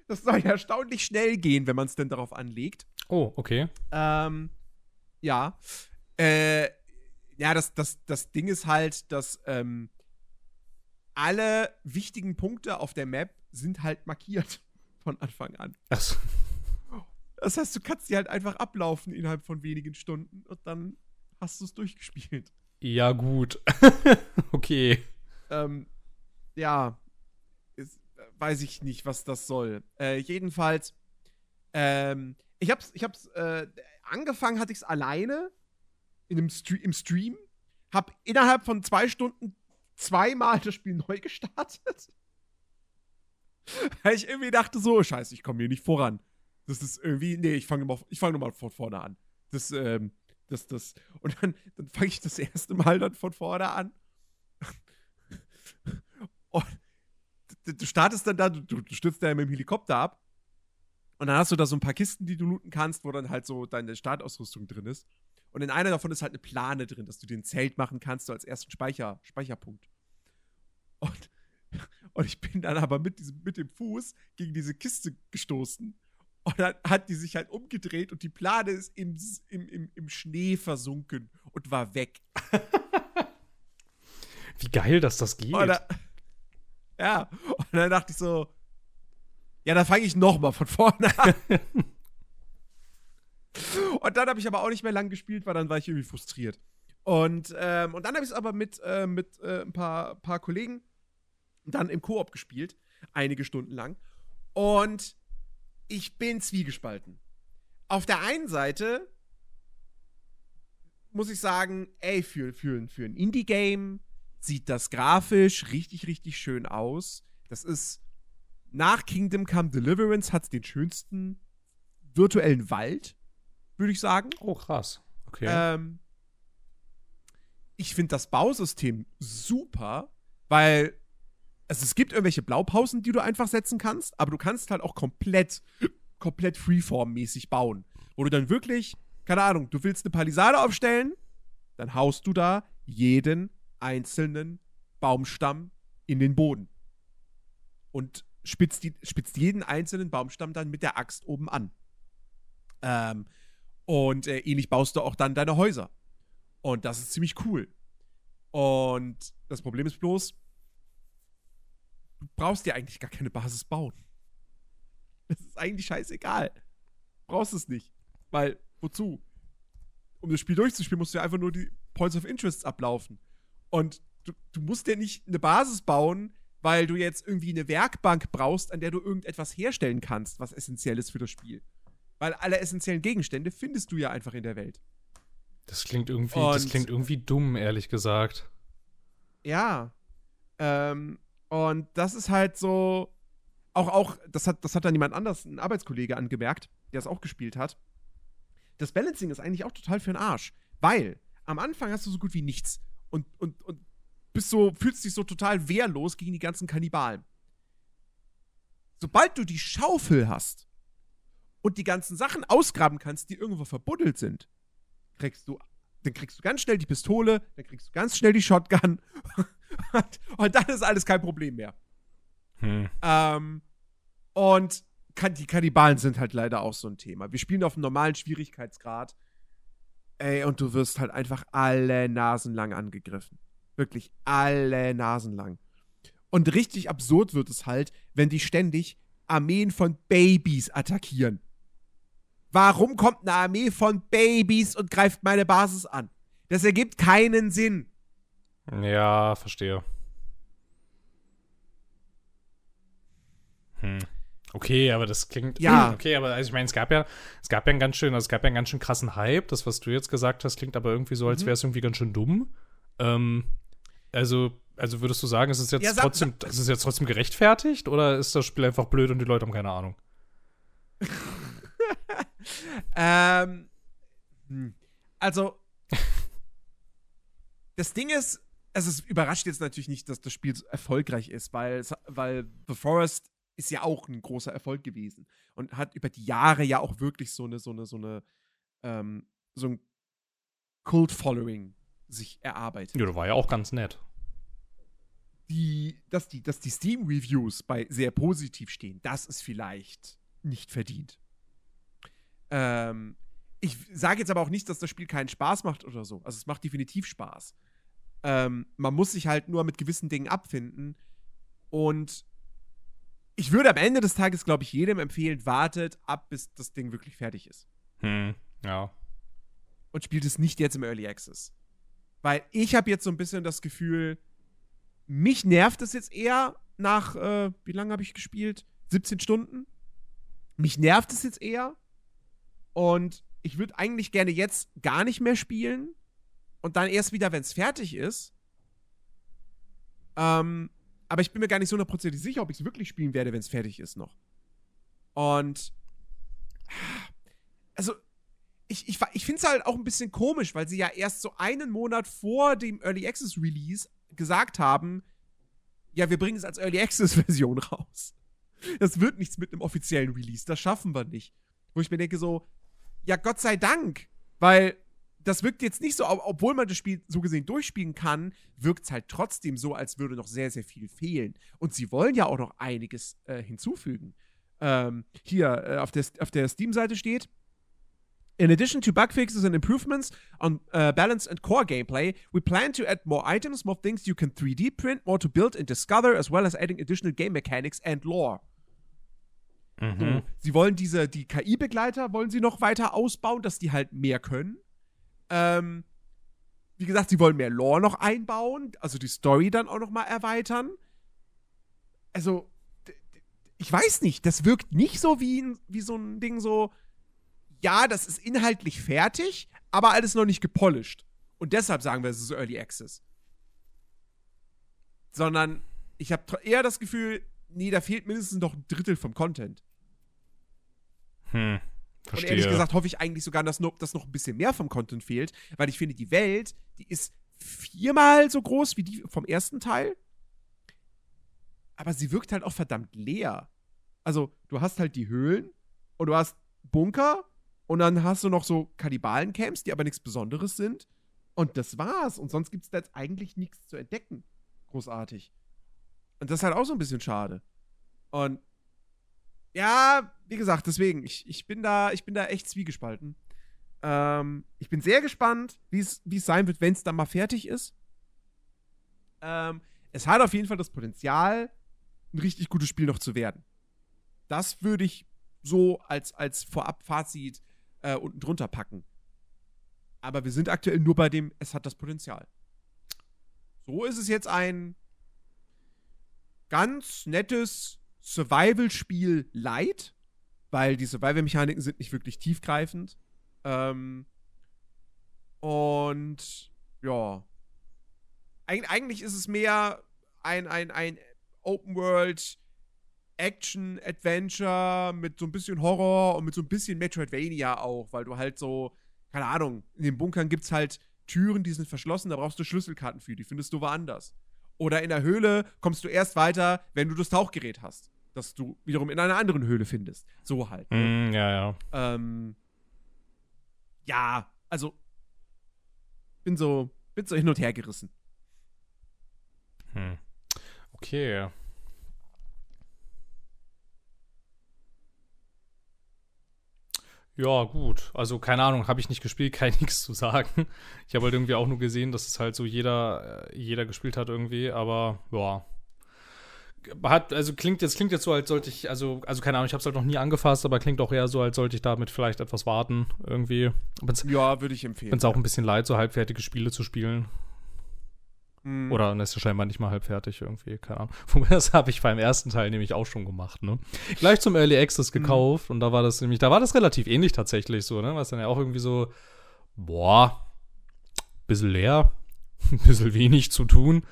das soll ja erstaunlich schnell gehen, wenn man es denn darauf anlegt. Oh, okay. Ähm, ja. Äh, ja, das, das, das Ding ist halt, dass ähm, alle wichtigen Punkte auf der Map sind halt markiert [laughs] von Anfang an. Ach so. Das heißt, du kannst die halt einfach ablaufen innerhalb von wenigen Stunden und dann hast du es durchgespielt. Ja, gut. [laughs] okay. Ähm, ja, ist, weiß ich nicht, was das soll. Äh, jedenfalls, ähm, ich hab's, ich hab's, äh, angefangen hatte ich's alleine in einem Stre im Stream, hab innerhalb von zwei Stunden zweimal das Spiel neu gestartet. [laughs] Weil ich irgendwie dachte so, scheiße, ich komme hier nicht voran. Das ist irgendwie, nee, ich fange mal, ich fange nochmal von vorne an. Das, ähm, das, das, und dann, dann fange ich das erste Mal dann von vorne an. Und du startest dann da, du, du stürzt da mit dem Helikopter ab. Und dann hast du da so ein paar Kisten, die du looten kannst, wo dann halt so deine Startausrüstung drin ist. Und in einer davon ist halt eine Plane drin, dass du den Zelt machen kannst, so als ersten Speicher, Speicherpunkt. Und, und ich bin dann aber mit, diesem, mit dem Fuß gegen diese Kiste gestoßen und dann hat die sich halt umgedreht und die Plane ist im, im, im, im Schnee versunken und war weg. [laughs] Wie geil, dass das geht. Dann, ja, und dann dachte ich so, ja, da fange ich nochmal von vorne an. [laughs] und dann habe ich aber auch nicht mehr lang gespielt, weil dann war ich irgendwie frustriert. Und, ähm, und dann habe ich es aber mit, äh, mit äh, ein paar, paar Kollegen dann im Koop gespielt, einige Stunden lang. Und ich bin zwiegespalten. Auf der einen Seite muss ich sagen, ey, für, für, für ein Indie-Game sieht das grafisch richtig, richtig schön aus. Das ist nach Kingdom Come Deliverance hat es den schönsten virtuellen Wald, würde ich sagen. Oh, krass. Okay. Ähm, ich finde das Bausystem super, weil also es gibt irgendwelche Blaupausen, die du einfach setzen kannst, aber du kannst halt auch komplett, komplett Freeform-mäßig bauen. Wo du dann wirklich, keine Ahnung, du willst eine Palisade aufstellen, dann haust du da jeden einzelnen Baumstamm in den Boden. Und spitzt, die, spitzt jeden einzelnen Baumstamm dann mit der Axt oben an. Ähm, und äh, ähnlich baust du auch dann deine Häuser. Und das ist ziemlich cool. Und das Problem ist bloß, du brauchst dir eigentlich gar keine Basis bauen. Das ist eigentlich scheißegal. Brauchst es nicht. Weil, wozu? Um das Spiel durchzuspielen, musst du ja einfach nur die Points of Interest ablaufen. Und du, du musst dir nicht eine Basis bauen, weil du jetzt irgendwie eine Werkbank brauchst, an der du irgendetwas herstellen kannst, was essentiell ist für das Spiel. Weil alle essentiellen Gegenstände findest du ja einfach in der Welt. Das klingt irgendwie, Und, das klingt irgendwie dumm, ehrlich gesagt. Ja. Ähm, und das ist halt so, auch, auch, das hat, das hat dann jemand anders, ein Arbeitskollege angemerkt, der es auch gespielt hat. Das Balancing ist eigentlich auch total für den Arsch. Weil am Anfang hast du so gut wie nichts. Und, und, und bist so, fühlst dich so total wehrlos gegen die ganzen Kannibalen. Sobald du die Schaufel hast und die ganzen Sachen ausgraben kannst, die irgendwo verbuddelt sind, kriegst du, dann kriegst du ganz schnell die Pistole, dann kriegst du ganz schnell die Shotgun [laughs] und, dann ist alles kein Problem mehr. Hm. Ähm, und die Kannibalen sind halt leider auch so ein Thema. Wir spielen auf einem normalen Schwierigkeitsgrad. Ey, und du wirst halt einfach alle Nasen lang angegriffen. Wirklich alle Nasen lang. Und richtig absurd wird es halt, wenn die ständig Armeen von Babys attackieren. Warum kommt eine Armee von Babys und greift meine Basis an? Das ergibt keinen Sinn. Ja, verstehe. Hm. Okay, aber das klingt. Ja. [clears throat] Okay, aber also ich meine, es gab ja, es gab ja einen ganz schön, also es gab ja einen ganz schön krassen Hype. Das, was du jetzt gesagt hast, klingt aber irgendwie so, als mhm. wäre es irgendwie ganz schön dumm. Ähm, also, also würdest du sagen, ist es jetzt ja, sag, trotzdem, ist es jetzt trotzdem gerechtfertigt oder ist das Spiel einfach blöd und die Leute haben keine Ahnung? [laughs] [laughs] ähm, hm. also das Ding ist, also es überrascht jetzt natürlich nicht, dass das Spiel so erfolgreich ist, weil, weil The Forest ist ja auch ein großer Erfolg gewesen und hat über die Jahre ja auch wirklich so eine, so eine, so eine, ähm, so ein Cult-Following sich erarbeitet. Ja, das war ja auch ganz nett. Die, dass die, dass die Steam-Reviews bei sehr positiv stehen, das ist vielleicht nicht verdient. Ähm, ich sage jetzt aber auch nicht, dass das Spiel keinen Spaß macht oder so. Also es macht definitiv Spaß. Ähm, man muss sich halt nur mit gewissen Dingen abfinden. Und ich würde am Ende des Tages, glaube ich, jedem empfehlen, wartet ab, bis das Ding wirklich fertig ist. Hm, ja. Und spielt es nicht jetzt im Early Access. Weil ich habe jetzt so ein bisschen das Gefühl, mich nervt es jetzt eher nach, äh, wie lange habe ich gespielt? 17 Stunden. Mich nervt es jetzt eher. Und ich würde eigentlich gerne jetzt gar nicht mehr spielen. Und dann erst wieder, wenn es fertig ist. Ähm, aber ich bin mir gar nicht so hundertprozentig sicher, ob ich es wirklich spielen werde, wenn es fertig ist noch. Und also ich, ich, ich finde es halt auch ein bisschen komisch, weil sie ja erst so einen Monat vor dem Early Access Release gesagt haben, ja, wir bringen es als Early Access [laughs] Version raus. Das wird nichts mit einem offiziellen Release, das schaffen wir nicht. Wo ich mir denke so, ja, Gott sei Dank, weil das wirkt jetzt nicht so, obwohl man das Spiel so gesehen durchspielen kann, wirkt es halt trotzdem so, als würde noch sehr, sehr viel fehlen. Und sie wollen ja auch noch einiges äh, hinzufügen. Ähm, hier äh, auf der, auf der Steam-Seite steht, In addition to bug fixes and improvements on uh, balance and core gameplay, we plan to add more items, more things you can 3D print, more to build and discover, as well as adding additional game mechanics and lore. Mhm. So, sie wollen diese, die KI-Begleiter wollen sie noch weiter ausbauen, dass die halt mehr können. Ähm, wie gesagt, sie wollen mehr Lore noch einbauen, also die Story dann auch noch mal erweitern. Also, ich weiß nicht, das wirkt nicht so wie, wie so ein Ding so, ja, das ist inhaltlich fertig, aber alles noch nicht gepolished. Und deshalb sagen wir, es ist Early Access. Sondern ich habe eher das Gefühl, nee, da fehlt mindestens noch ein Drittel vom Content. Hm. Verstehe. Und ehrlich gesagt hoffe ich eigentlich sogar, dass noch, dass noch ein bisschen mehr vom Content fehlt, weil ich finde, die Welt, die ist viermal so groß wie die vom ersten Teil. Aber sie wirkt halt auch verdammt leer. Also, du hast halt die Höhlen und du hast Bunker und dann hast du noch so Kannibalen-Camps, die aber nichts Besonderes sind. Und das war's. Und sonst gibt es da jetzt eigentlich nichts zu entdecken. Großartig. Und das ist halt auch so ein bisschen schade. Und ja, wie gesagt, deswegen, ich, ich, bin, da, ich bin da echt zwiegespalten. Ähm, ich bin sehr gespannt, wie es sein wird, wenn es dann mal fertig ist. Ähm, es hat auf jeden Fall das Potenzial, ein richtig gutes Spiel noch zu werden. Das würde ich so als, als Vorab-Fazit äh, unten drunter packen. Aber wir sind aktuell nur bei dem, es hat das Potenzial. So ist es jetzt ein ganz nettes Survival-Spiel light, weil die Survival-Mechaniken sind nicht wirklich tiefgreifend. Ähm, und ja. Eig eigentlich ist es mehr ein, ein, ein Open-World Action-Adventure mit so ein bisschen Horror und mit so ein bisschen Metroidvania auch, weil du halt so, keine Ahnung, in den Bunkern gibt es halt Türen, die sind verschlossen, da brauchst du Schlüsselkarten für, die findest du woanders. Oder in der Höhle kommst du erst weiter, wenn du das Tauchgerät hast das du wiederum in einer anderen Höhle findest. So halt. Ne? Mm, ja, ja. Ähm, ja, also bin so, bin so hin und her gerissen. Hm. Okay. Ja, gut. Also keine Ahnung, habe ich nicht gespielt, [laughs] kann ich nichts zu sagen. Ich habe halt irgendwie auch nur gesehen, dass es halt so jeder, äh, jeder gespielt hat irgendwie, aber ja. Hat, also klingt jetzt, klingt jetzt so, als sollte ich, also, also keine Ahnung, ich habe es halt noch nie angefasst, aber klingt auch eher so, als sollte ich damit vielleicht etwas warten, irgendwie. Wenn's, ja, würde ich empfehlen. Wenn es auch ein bisschen leid, so halbfertige Spiele zu spielen. Mhm. Oder dann ist ja scheinbar nicht mal halbfertig irgendwie, keine Ahnung. [laughs] Das habe ich beim ersten Teil nämlich auch schon gemacht, ne? Gleich zum Early Access mhm. gekauft mhm. und da war das nämlich, da war das relativ ähnlich tatsächlich so, ne? Was dann ja auch irgendwie so, boah, bisschen leer, [laughs] ein bisschen wenig zu tun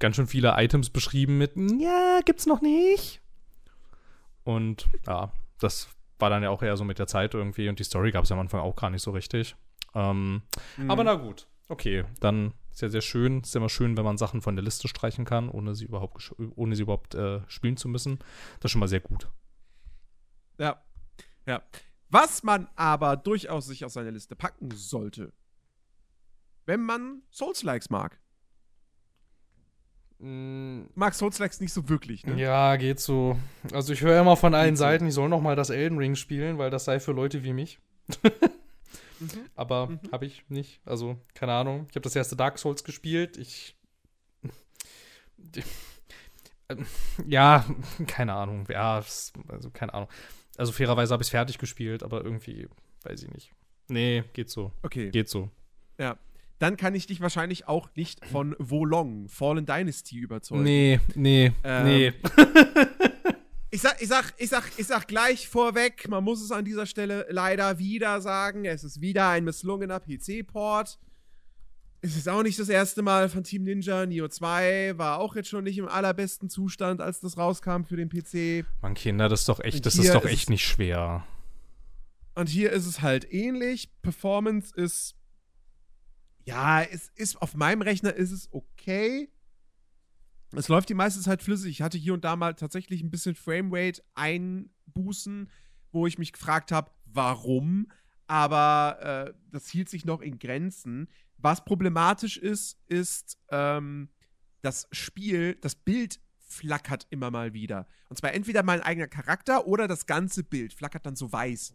ganz schön viele Items beschrieben mit, ja, gibt's noch nicht. Und ja, das war dann ja auch eher so mit der Zeit irgendwie und die Story gab es am Anfang auch gar nicht so richtig. Ähm, mhm. Aber na gut, okay, dann sehr, sehr schön. Ist immer schön, wenn man Sachen von der Liste streichen kann, ohne sie überhaupt, ohne sie überhaupt äh, spielen zu müssen. Das ist schon mal sehr gut. Ja, ja. Was man aber durchaus sich aus seiner Liste packen sollte, wenn man Souls-Likes mag. Mm. Mag Souls-Likes nicht so wirklich, ne? Ja, geht so. Also ich höre immer von allen geht Seiten, so. ich soll noch mal das Elden Ring spielen, weil das sei für Leute wie mich. [laughs] mhm. Aber mhm. habe ich nicht. Also, keine Ahnung. Ich habe das erste Dark Souls gespielt. Ich. [laughs] Ja, keine Ahnung. Ja, also keine Ahnung. Also fairerweise habe ich es fertig gespielt, aber irgendwie, weiß ich nicht. Nee, geht so. Okay. Geht so. Ja dann kann ich dich wahrscheinlich auch nicht von Wolong, Fallen Dynasty überzeugen. Nee, nee, ähm, nee. [laughs] ich sag, ich, sag, ich, sag, ich sag gleich vorweg, man muss es an dieser Stelle leider wieder sagen, es ist wieder ein misslungener PC-Port. Es ist auch nicht das erste Mal von Team Ninja. Neo 2 war auch jetzt schon nicht im allerbesten Zustand, als das rauskam für den PC. Mann, Kinder, das ist doch echt, das ist doch echt nicht schwer. Und hier ist es halt ähnlich. Performance ist ja, es ist auf meinem Rechner ist es okay. Es läuft die meiste Zeit flüssig. Ich hatte hier und da mal tatsächlich ein bisschen Framerate einbußen, wo ich mich gefragt habe, warum. Aber äh, das hielt sich noch in Grenzen. Was problematisch ist, ist ähm, das Spiel, das Bild flackert immer mal wieder. Und zwar entweder mein eigener Charakter oder das ganze Bild flackert dann so weiß.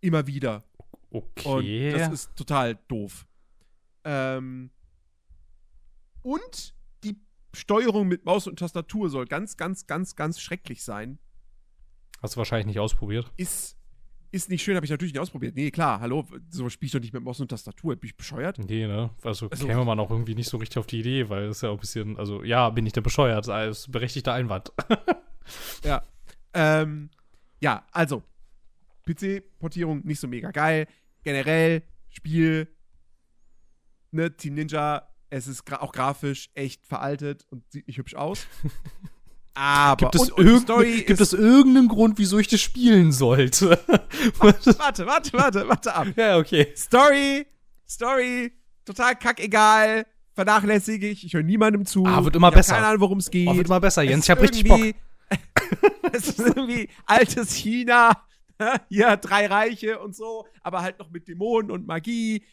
Immer wieder. Okay. Und das ist total doof. Ähm, und die Steuerung mit Maus und Tastatur soll ganz, ganz, ganz, ganz schrecklich sein. Hast du wahrscheinlich nicht ausprobiert? Ist, ist nicht schön, habe ich natürlich nicht ausprobiert. Nee, klar, hallo, so spiele ich doch nicht mit Maus und Tastatur. Bin ich bescheuert? Nee, ne? Also, also käme man auch irgendwie nicht so richtig auf die Idee, weil es ja auch ein bisschen, also ja, bin ich da bescheuert, das ist berechtigter Einwand. [laughs] ja. Ähm, ja, also, PC-Portierung nicht so mega geil. Generell, Spiel ne, Team Ninja, es ist gra auch grafisch echt veraltet und sieht nicht hübsch aus. [laughs] Aber gibt es, und, und Story gibt es irgendeinen Grund, wieso ich das spielen sollte? [laughs] warte, warte, warte, warte ab. Ja, okay. Story, Story, total kackegal, vernachlässige ich, ich höre niemandem zu. Ah, wird immer besser. Keine Ahnung, worum es geht. Oh, wird immer besser, Jens, ich hab richtig Bock. [laughs] es ist irgendwie altes China, hier drei Reiche und so, aber halt noch mit Dämonen und Magie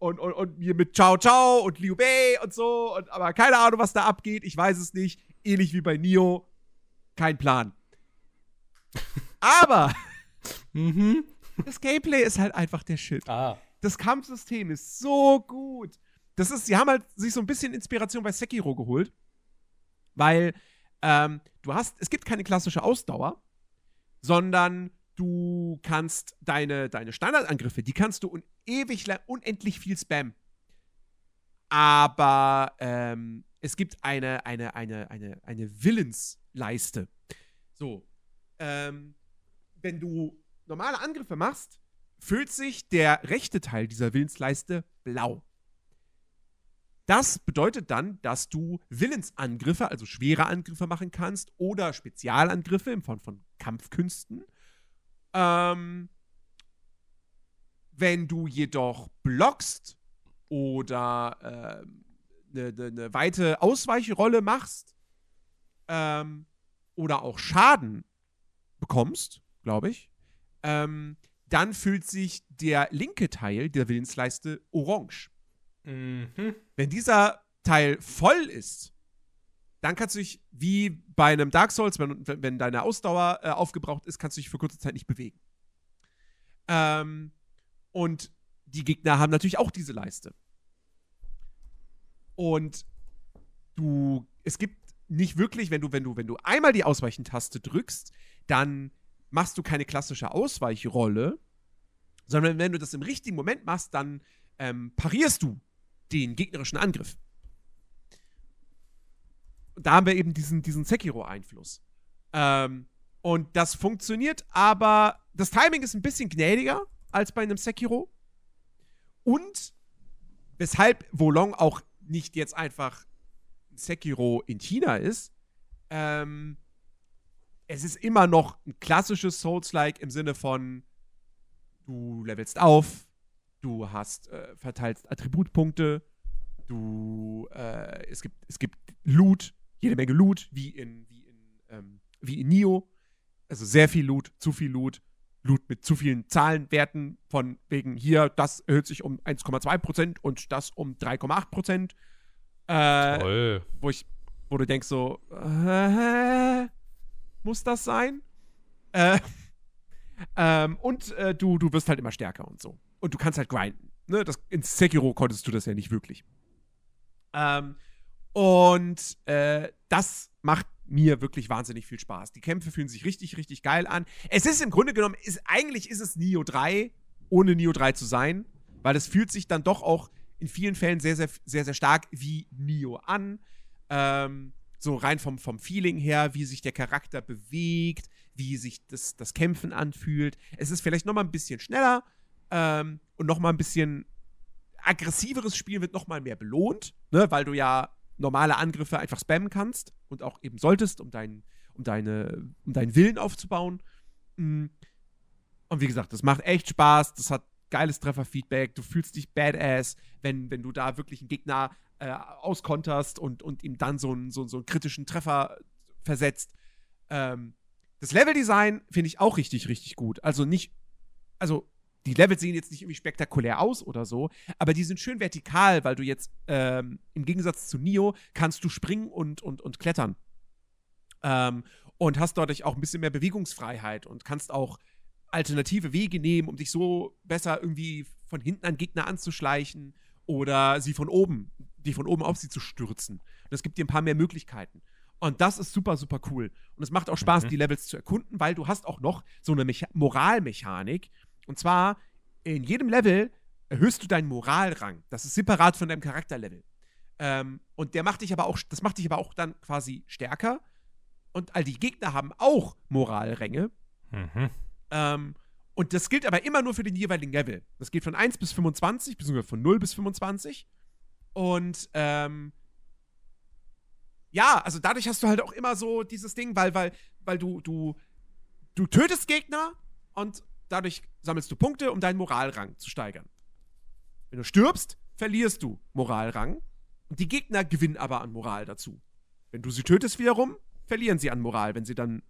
und, und, und mir mit Ciao Ciao und Liu Bei und so. Und, aber keine Ahnung, was da abgeht. Ich weiß es nicht. Ähnlich wie bei Nio. Kein Plan. [laughs] aber [laughs] mhm. das Gameplay ist halt einfach der Shit. Ah. Das Kampfsystem ist so gut. Das ist, sie haben halt sich so ein bisschen Inspiration bei Sekiro geholt. Weil ähm, du hast, es gibt keine klassische Ausdauer, sondern du kannst deine, deine Standardangriffe, die kannst du un ewig, unendlich viel spammen. Aber ähm, es gibt eine, eine, eine, eine, eine Willensleiste. So. Ähm, wenn du normale Angriffe machst, füllt sich der rechte Teil dieser Willensleiste blau. Das bedeutet dann, dass du Willensangriffe, also schwere Angriffe machen kannst oder Spezialangriffe in Form von Kampfkünsten ähm, wenn du jedoch blockst oder eine äh, ne, ne, ne weite Ausweichrolle machst ähm, oder auch Schaden bekommst, glaube ich, ähm, dann fühlt sich der linke Teil der Willensleiste orange. Mhm. Wenn dieser Teil voll ist, dann kannst du dich, wie bei einem Dark Souls, wenn, wenn deine Ausdauer äh, aufgebraucht ist, kannst du dich für kurze Zeit nicht bewegen. Ähm, und die Gegner haben natürlich auch diese Leiste. Und du, es gibt nicht wirklich, wenn du, wenn du, wenn du einmal die Ausweichentaste drückst, dann machst du keine klassische Ausweichrolle, sondern wenn du das im richtigen Moment machst, dann ähm, parierst du den gegnerischen Angriff. Da haben wir eben diesen, diesen Sekiro-Einfluss. Ähm, und das funktioniert, aber das Timing ist ein bisschen gnädiger als bei einem Sekiro. Und weshalb Wolong auch nicht jetzt einfach Sekiro in China ist, ähm, es ist immer noch ein klassisches Souls-like im Sinne von, du levelst auf, du hast äh, verteilst Attributpunkte, du, äh, es gibt, es gibt Loot, jede Menge Loot, wie in, wie in, ähm, wie in Nio. Also sehr viel Loot, zu viel Loot, Loot mit zu vielen Zahlenwerten von wegen hier, das erhöht sich um 1,2% und das um 3,8%. Äh, Toll. Wo ich, wo du denkst so, äh, muss das sein? Äh, [laughs] ähm, und äh, du, du wirst halt immer stärker und so. Und du kannst halt grinden. Ne? Das, in Sekiro konntest du das ja nicht wirklich. Ähm, und äh, das macht mir wirklich wahnsinnig viel Spaß. Die Kämpfe fühlen sich richtig, richtig geil an. Es ist im Grunde genommen, ist, eigentlich ist es Nio 3, ohne Nio 3 zu sein, weil es fühlt sich dann doch auch in vielen Fällen sehr, sehr, sehr, sehr stark wie Nio an. Ähm, so rein vom, vom Feeling her, wie sich der Charakter bewegt, wie sich das, das Kämpfen anfühlt. Es ist vielleicht noch mal ein bisschen schneller ähm, und noch mal ein bisschen aggressiveres Spiel wird noch mal mehr belohnt, ne, weil du ja normale Angriffe einfach spammen kannst und auch eben solltest, um, dein, um, deine, um deinen Willen aufzubauen. Mm. Und wie gesagt, das macht echt Spaß, das hat geiles Trefferfeedback, du fühlst dich badass, wenn, wenn du da wirklich einen Gegner äh, auskonterst und, und ihm dann so einen, so, so einen kritischen Treffer versetzt. Ähm, das Leveldesign finde ich auch richtig, richtig gut. Also nicht, also die Levels sehen jetzt nicht irgendwie spektakulär aus oder so, aber die sind schön vertikal, weil du jetzt ähm, im Gegensatz zu Nio kannst du springen und, und, und klettern. Ähm, und hast dadurch auch ein bisschen mehr Bewegungsfreiheit und kannst auch alternative Wege nehmen, um dich so besser irgendwie von hinten an Gegner anzuschleichen oder sie von oben, die von oben auf sie zu stürzen. Und es gibt dir ein paar mehr Möglichkeiten. Und das ist super, super cool. Und es macht auch Spaß, mhm. die Levels zu erkunden, weil du hast auch noch so eine Mecha Moralmechanik, und zwar, in jedem Level erhöhst du deinen Moralrang. Das ist separat von deinem Charakterlevel. Ähm, und der macht dich aber auch, das macht dich aber auch dann quasi stärker. Und all die Gegner haben auch Moralränge. Mhm. Ähm, und das gilt aber immer nur für den jeweiligen Level. Das geht von 1 bis 25, beziehungsweise von 0 bis 25. Und ähm, ja, also dadurch hast du halt auch immer so dieses Ding, weil, weil, weil du, du, du tötest Gegner und dadurch sammelst du Punkte, um deinen Moralrang zu steigern. Wenn du stirbst, verlierst du Moralrang. Und die Gegner gewinnen aber an Moral dazu. Wenn du sie tötest wiederum, verlieren sie an Moral, wenn sie dann,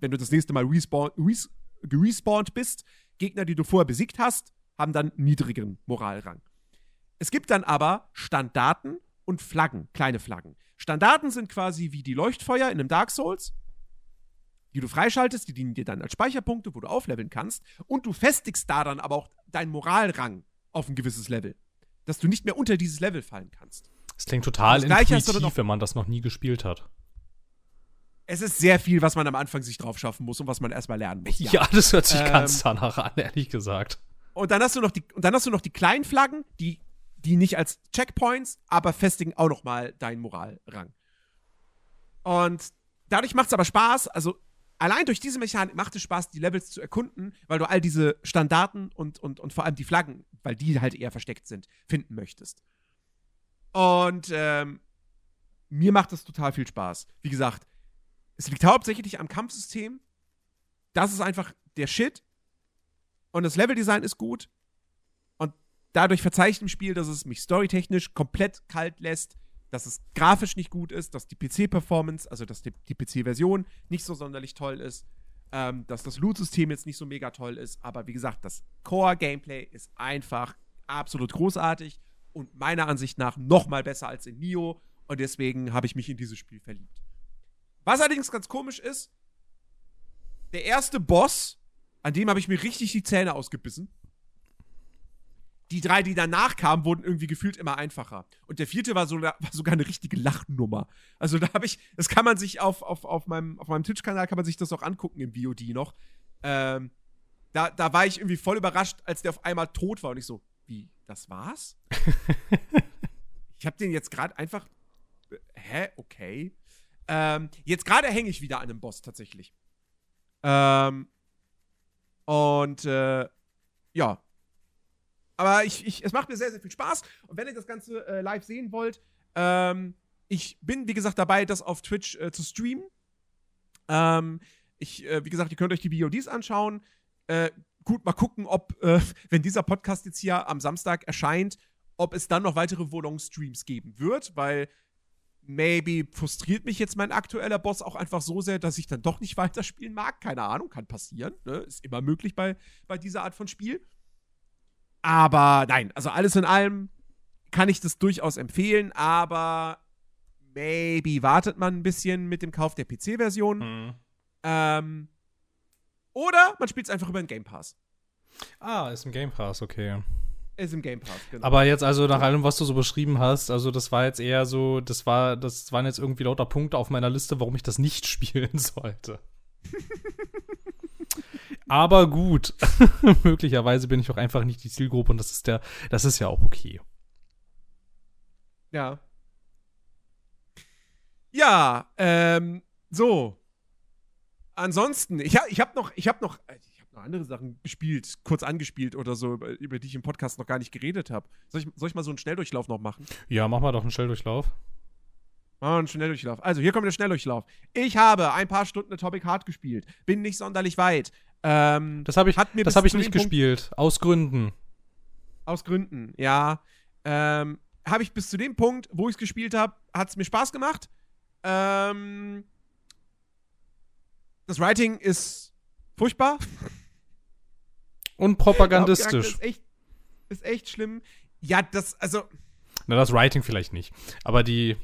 wenn du das nächste Mal respawn, res, gerespawnt bist, Gegner, die du vorher besiegt hast, haben dann niedrigeren Moralrang. Es gibt dann aber Standarten und Flaggen, kleine Flaggen. Standarten sind quasi wie die Leuchtfeuer in einem Dark Souls die du freischaltest, die dienen dir dann als Speicherpunkte, wo du aufleveln kannst. Und du festigst da dann aber auch deinen Moralrang auf ein gewisses Level. Dass du nicht mehr unter dieses Level fallen kannst. Das klingt total das intuitiv, wenn man das noch nie gespielt hat. Es ist sehr viel, was man am Anfang sich drauf schaffen muss und was man erstmal lernen muss. Ja, [laughs] ja das hört sich ähm, ganz danach an, ehrlich gesagt. Und dann hast du noch die, und dann hast du noch die kleinen Flaggen, die, die nicht als Checkpoints, aber festigen auch noch mal deinen Moralrang. Und dadurch macht es aber Spaß. Also allein durch diese Mechanik macht es Spaß, die Levels zu erkunden, weil du all diese Standarten und, und, und vor allem die Flaggen, weil die halt eher versteckt sind, finden möchtest. Und ähm, mir macht das total viel Spaß. Wie gesagt, es liegt hauptsächlich am Kampfsystem. Das ist einfach der Shit. Und das Leveldesign ist gut. Und dadurch verzeichnet im Spiel, dass es mich storytechnisch komplett kalt lässt dass es grafisch nicht gut ist, dass die PC-Performance, also dass die, die PC-Version nicht so sonderlich toll ist, ähm, dass das Loot-System jetzt nicht so mega toll ist, aber wie gesagt, das Core-Gameplay ist einfach absolut großartig und meiner Ansicht nach noch mal besser als in Nio und deswegen habe ich mich in dieses Spiel verliebt. Was allerdings ganz komisch ist, der erste Boss, an dem habe ich mir richtig die Zähne ausgebissen. Die drei, die danach kamen, wurden irgendwie gefühlt immer einfacher. Und der vierte war, so, war sogar eine richtige Lachnummer. Also da habe ich, das kann man sich auf, auf, auf meinem, auf meinem Twitch-Kanal kann man sich das auch angucken im VOD noch. Ähm, da, da war ich irgendwie voll überrascht, als der auf einmal tot war und ich so, wie, das war's? [laughs] ich habe den jetzt gerade einfach, äh, hä, okay. Ähm, jetzt gerade hänge ich wieder an einem Boss tatsächlich. Ähm, und äh, ja, aber ich, ich, es macht mir sehr, sehr viel Spaß. Und wenn ihr das Ganze äh, live sehen wollt, ähm, ich bin, wie gesagt, dabei, das auf Twitch äh, zu streamen. Ähm, ich, äh, wie gesagt, ihr könnt euch die VODs anschauen. Äh, gut, mal gucken, ob, äh, [laughs] wenn dieser Podcast jetzt hier am Samstag erscheint, ob es dann noch weitere Volong-Streams geben wird, weil maybe frustriert mich jetzt mein aktueller Boss auch einfach so sehr, dass ich dann doch nicht [laughs] weiterspielen mag. Keine Ahnung, kann passieren. Ne? Ist immer möglich bei, bei dieser Art von Spiel. Aber nein, also alles in allem kann ich das durchaus empfehlen, aber maybe wartet man ein bisschen mit dem Kauf der PC-Version. Mhm. Ähm, oder man spielt es einfach über den Game Pass. Ah, ist im Game Pass, okay. Ist im Game Pass, genau. Aber jetzt also nach allem, was du so beschrieben hast, also das war jetzt eher so, das war, das waren jetzt irgendwie lauter Punkte auf meiner Liste, warum ich das nicht [laughs] spielen sollte. [laughs] Aber gut, [laughs] möglicherweise bin ich auch einfach nicht die Zielgruppe und das ist der, das ist ja auch okay. Ja. Ja, ähm, so. Ansonsten, ich, ich habe noch, ich habe noch, ich habe noch andere Sachen gespielt, kurz angespielt oder so, über, über die ich im Podcast noch gar nicht geredet habe. Soll ich, soll ich mal so einen Schnelldurchlauf noch machen? Ja, mach mal doch einen Schnelldurchlauf. Oh, ein Schnelldurchlauf. Also, hier kommt der Schnelldurchlauf. Ich habe ein paar Stunden Atomic Heart gespielt. Bin nicht sonderlich weit. Ähm, das habe ich, hab ich nicht gespielt. Punkt, aus Gründen. Aus Gründen, ja. Ähm, habe ich bis zu dem Punkt, wo ich es gespielt habe, hat es mir Spaß gemacht. Ähm, das Writing ist furchtbar. [laughs] Und propagandistisch. Ist echt, ist echt schlimm. Ja, das, also. Na, das Writing vielleicht nicht. Aber die.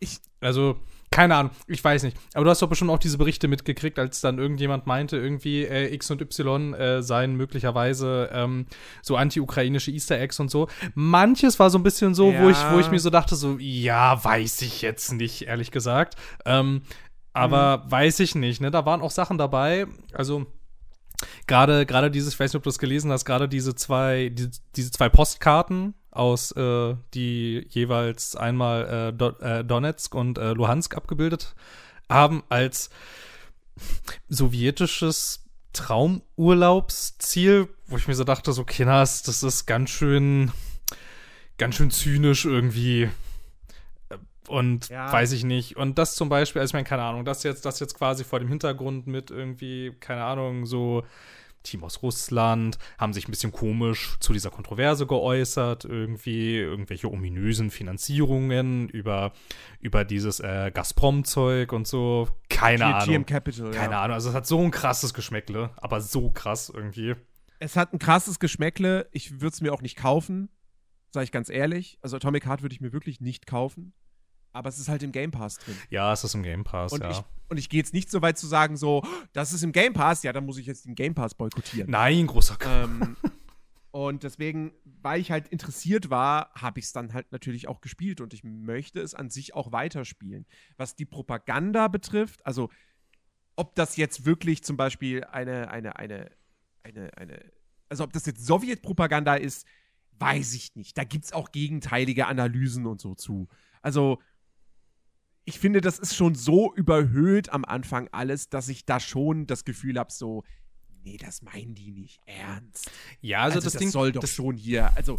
Ich, also, keine Ahnung, ich weiß nicht. Aber du hast doch bestimmt auch diese Berichte mitgekriegt, als dann irgendjemand meinte, irgendwie äh, X und Y äh, seien möglicherweise ähm, so anti-ukrainische Easter Eggs und so. Manches war so ein bisschen so, ja. wo, ich, wo ich mir so dachte, so, ja, weiß ich jetzt nicht, ehrlich gesagt. Ähm, aber mhm. weiß ich nicht, ne? Da waren auch Sachen dabei, also gerade gerade dieses, ich weiß nicht, ob du das gelesen hast, gerade diese zwei, die, diese zwei Postkarten, aus, äh, die jeweils einmal äh, Do äh, Donetsk und äh, Luhansk abgebildet haben, als sowjetisches Traumurlaubsziel, wo ich mir so dachte, so Kinders, das ist ganz schön, ganz schön zynisch irgendwie. Und ja. weiß ich nicht. Und das zum Beispiel, also ich meine, keine Ahnung, das jetzt, das jetzt quasi vor dem Hintergrund mit irgendwie, keine Ahnung, so Team aus Russland, haben sich ein bisschen komisch zu dieser Kontroverse geäußert, irgendwie irgendwelche ominösen Finanzierungen über, über dieses äh, Gazprom-Zeug und so. Keine G Ahnung. GM Capital, Keine ja. Ahnung. Also es hat so ein krasses Geschmäckle, aber so krass irgendwie. Es hat ein krasses Geschmäckle. Ich würde es mir auch nicht kaufen, sage ich ganz ehrlich. Also Atomic Heart würde ich mir wirklich nicht kaufen aber es ist halt im Game Pass drin. Ja, es ist im Game Pass, und ja. Ich, und ich gehe jetzt nicht so weit zu sagen, so, das ist im Game Pass, ja, dann muss ich jetzt den Game Pass boykottieren. Nein, großer ähm, [laughs] Und deswegen, weil ich halt interessiert war, habe ich es dann halt natürlich auch gespielt und ich möchte es an sich auch weiterspielen. Was die Propaganda betrifft, also ob das jetzt wirklich zum Beispiel eine, eine, eine, eine, eine, also ob das jetzt Sowjetpropaganda ist, weiß ich nicht. Da gibt es auch gegenteilige Analysen und so zu. Also ich finde, das ist schon so überhöht am Anfang alles, dass ich da schon das Gefühl habe, so, nee, das meinen die nicht ernst. Ja, also, also das, das Ding soll doch schon hier, also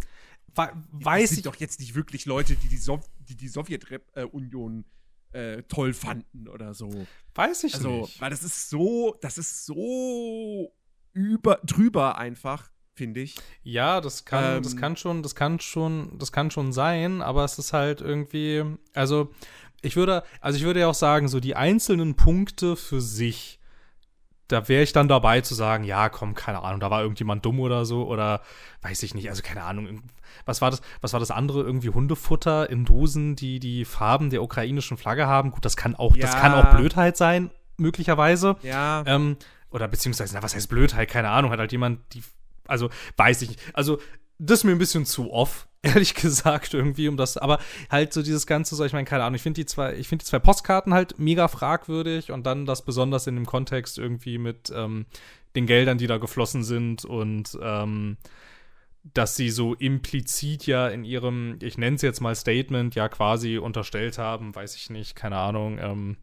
weiß ich doch jetzt nicht wirklich Leute, die die, Sov die, die Sowjetunion äh, toll fanden oder so. Weiß ich also, nicht. Weil das ist so, das ist so über drüber einfach finde ich. Ja, das kann, ähm, das kann schon, das kann schon, das kann schon sein, aber es ist halt irgendwie, also ich würde, also ich würde ja auch sagen, so die einzelnen Punkte für sich, da wäre ich dann dabei zu sagen, ja, komm, keine Ahnung, da war irgendjemand dumm oder so oder weiß ich nicht, also keine Ahnung, was war das, was war das andere, irgendwie Hundefutter in Dosen, die die Farben der ukrainischen Flagge haben? Gut, das kann auch, ja. das kann auch Blödheit sein, möglicherweise. Ja. Ähm, oder beziehungsweise, na, was heißt Blödheit? Keine Ahnung, hat halt jemand die, also weiß ich nicht. Also das ist mir ein bisschen zu off, [laughs] ehrlich gesagt, irgendwie, um das, aber halt so dieses Ganze, so, ich meine, keine Ahnung, ich finde die zwei, ich finde die zwei Postkarten halt mega fragwürdig und dann das besonders in dem Kontext irgendwie mit ähm, den Geldern, die da geflossen sind und ähm, dass sie so implizit ja in ihrem, ich nenne es jetzt mal Statement, ja quasi unterstellt haben, weiß ich nicht, keine Ahnung, ähm,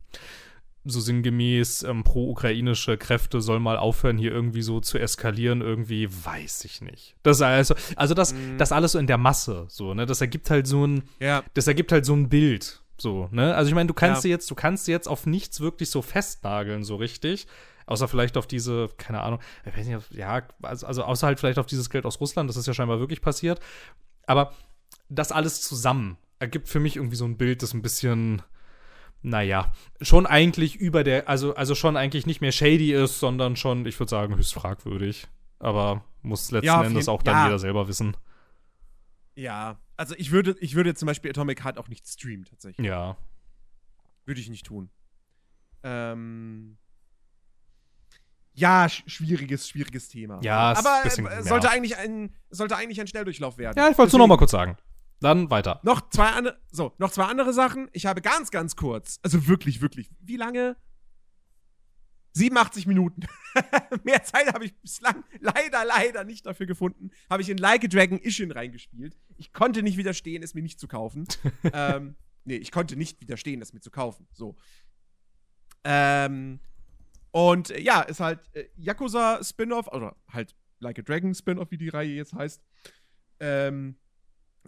so sinngemäß ähm, pro-ukrainische Kräfte soll mal aufhören, hier irgendwie so zu eskalieren, irgendwie, weiß ich nicht. Das also, also das, mm. das alles so in der Masse, so, ne? Das ergibt halt so ein, ja. das ergibt halt so ein Bild, so, ne? Also ich meine, du kannst ja. jetzt, du kannst jetzt auf nichts wirklich so festnageln, so richtig. Außer vielleicht auf diese, keine Ahnung, ich weiß nicht, ja, also, also außer halt vielleicht auf dieses Geld aus Russland, das ist ja scheinbar wirklich passiert. Aber das alles zusammen ergibt für mich irgendwie so ein Bild, das ein bisschen, naja, schon eigentlich über der, also, also schon eigentlich nicht mehr shady ist, sondern schon, ich würde sagen, höchst fragwürdig. Aber muss letzten ja, Endes auch dann ja. jeder selber wissen. Ja, also ich würde, ich würde zum Beispiel Atomic Heart auch nicht streamen, tatsächlich. Ja. Würde ich nicht tun. Ähm, ja, schwieriges, schwieriges Thema. Ja, aber bisschen, äh, sollte, ja. Eigentlich ein, sollte eigentlich ein Schnelldurchlauf werden. Ja, ich wollte es nur noch mal kurz sagen. Dann weiter. Noch zwei andere, so, noch zwei andere Sachen. Ich habe ganz, ganz kurz, also wirklich, wirklich, wie lange? 87 Minuten. [laughs] Mehr Zeit habe ich bislang leider, leider nicht dafür gefunden. Habe ich in Like a Dragon Ishin reingespielt. Ich konnte nicht widerstehen, es mir nicht zu kaufen. [laughs] ähm, nee, ich konnte nicht widerstehen, es mir zu kaufen. So. Ähm, und äh, ja, ist halt äh, Yakuza Spin-off, oder halt Like a Dragon Spin-off, wie die Reihe jetzt heißt. Ähm,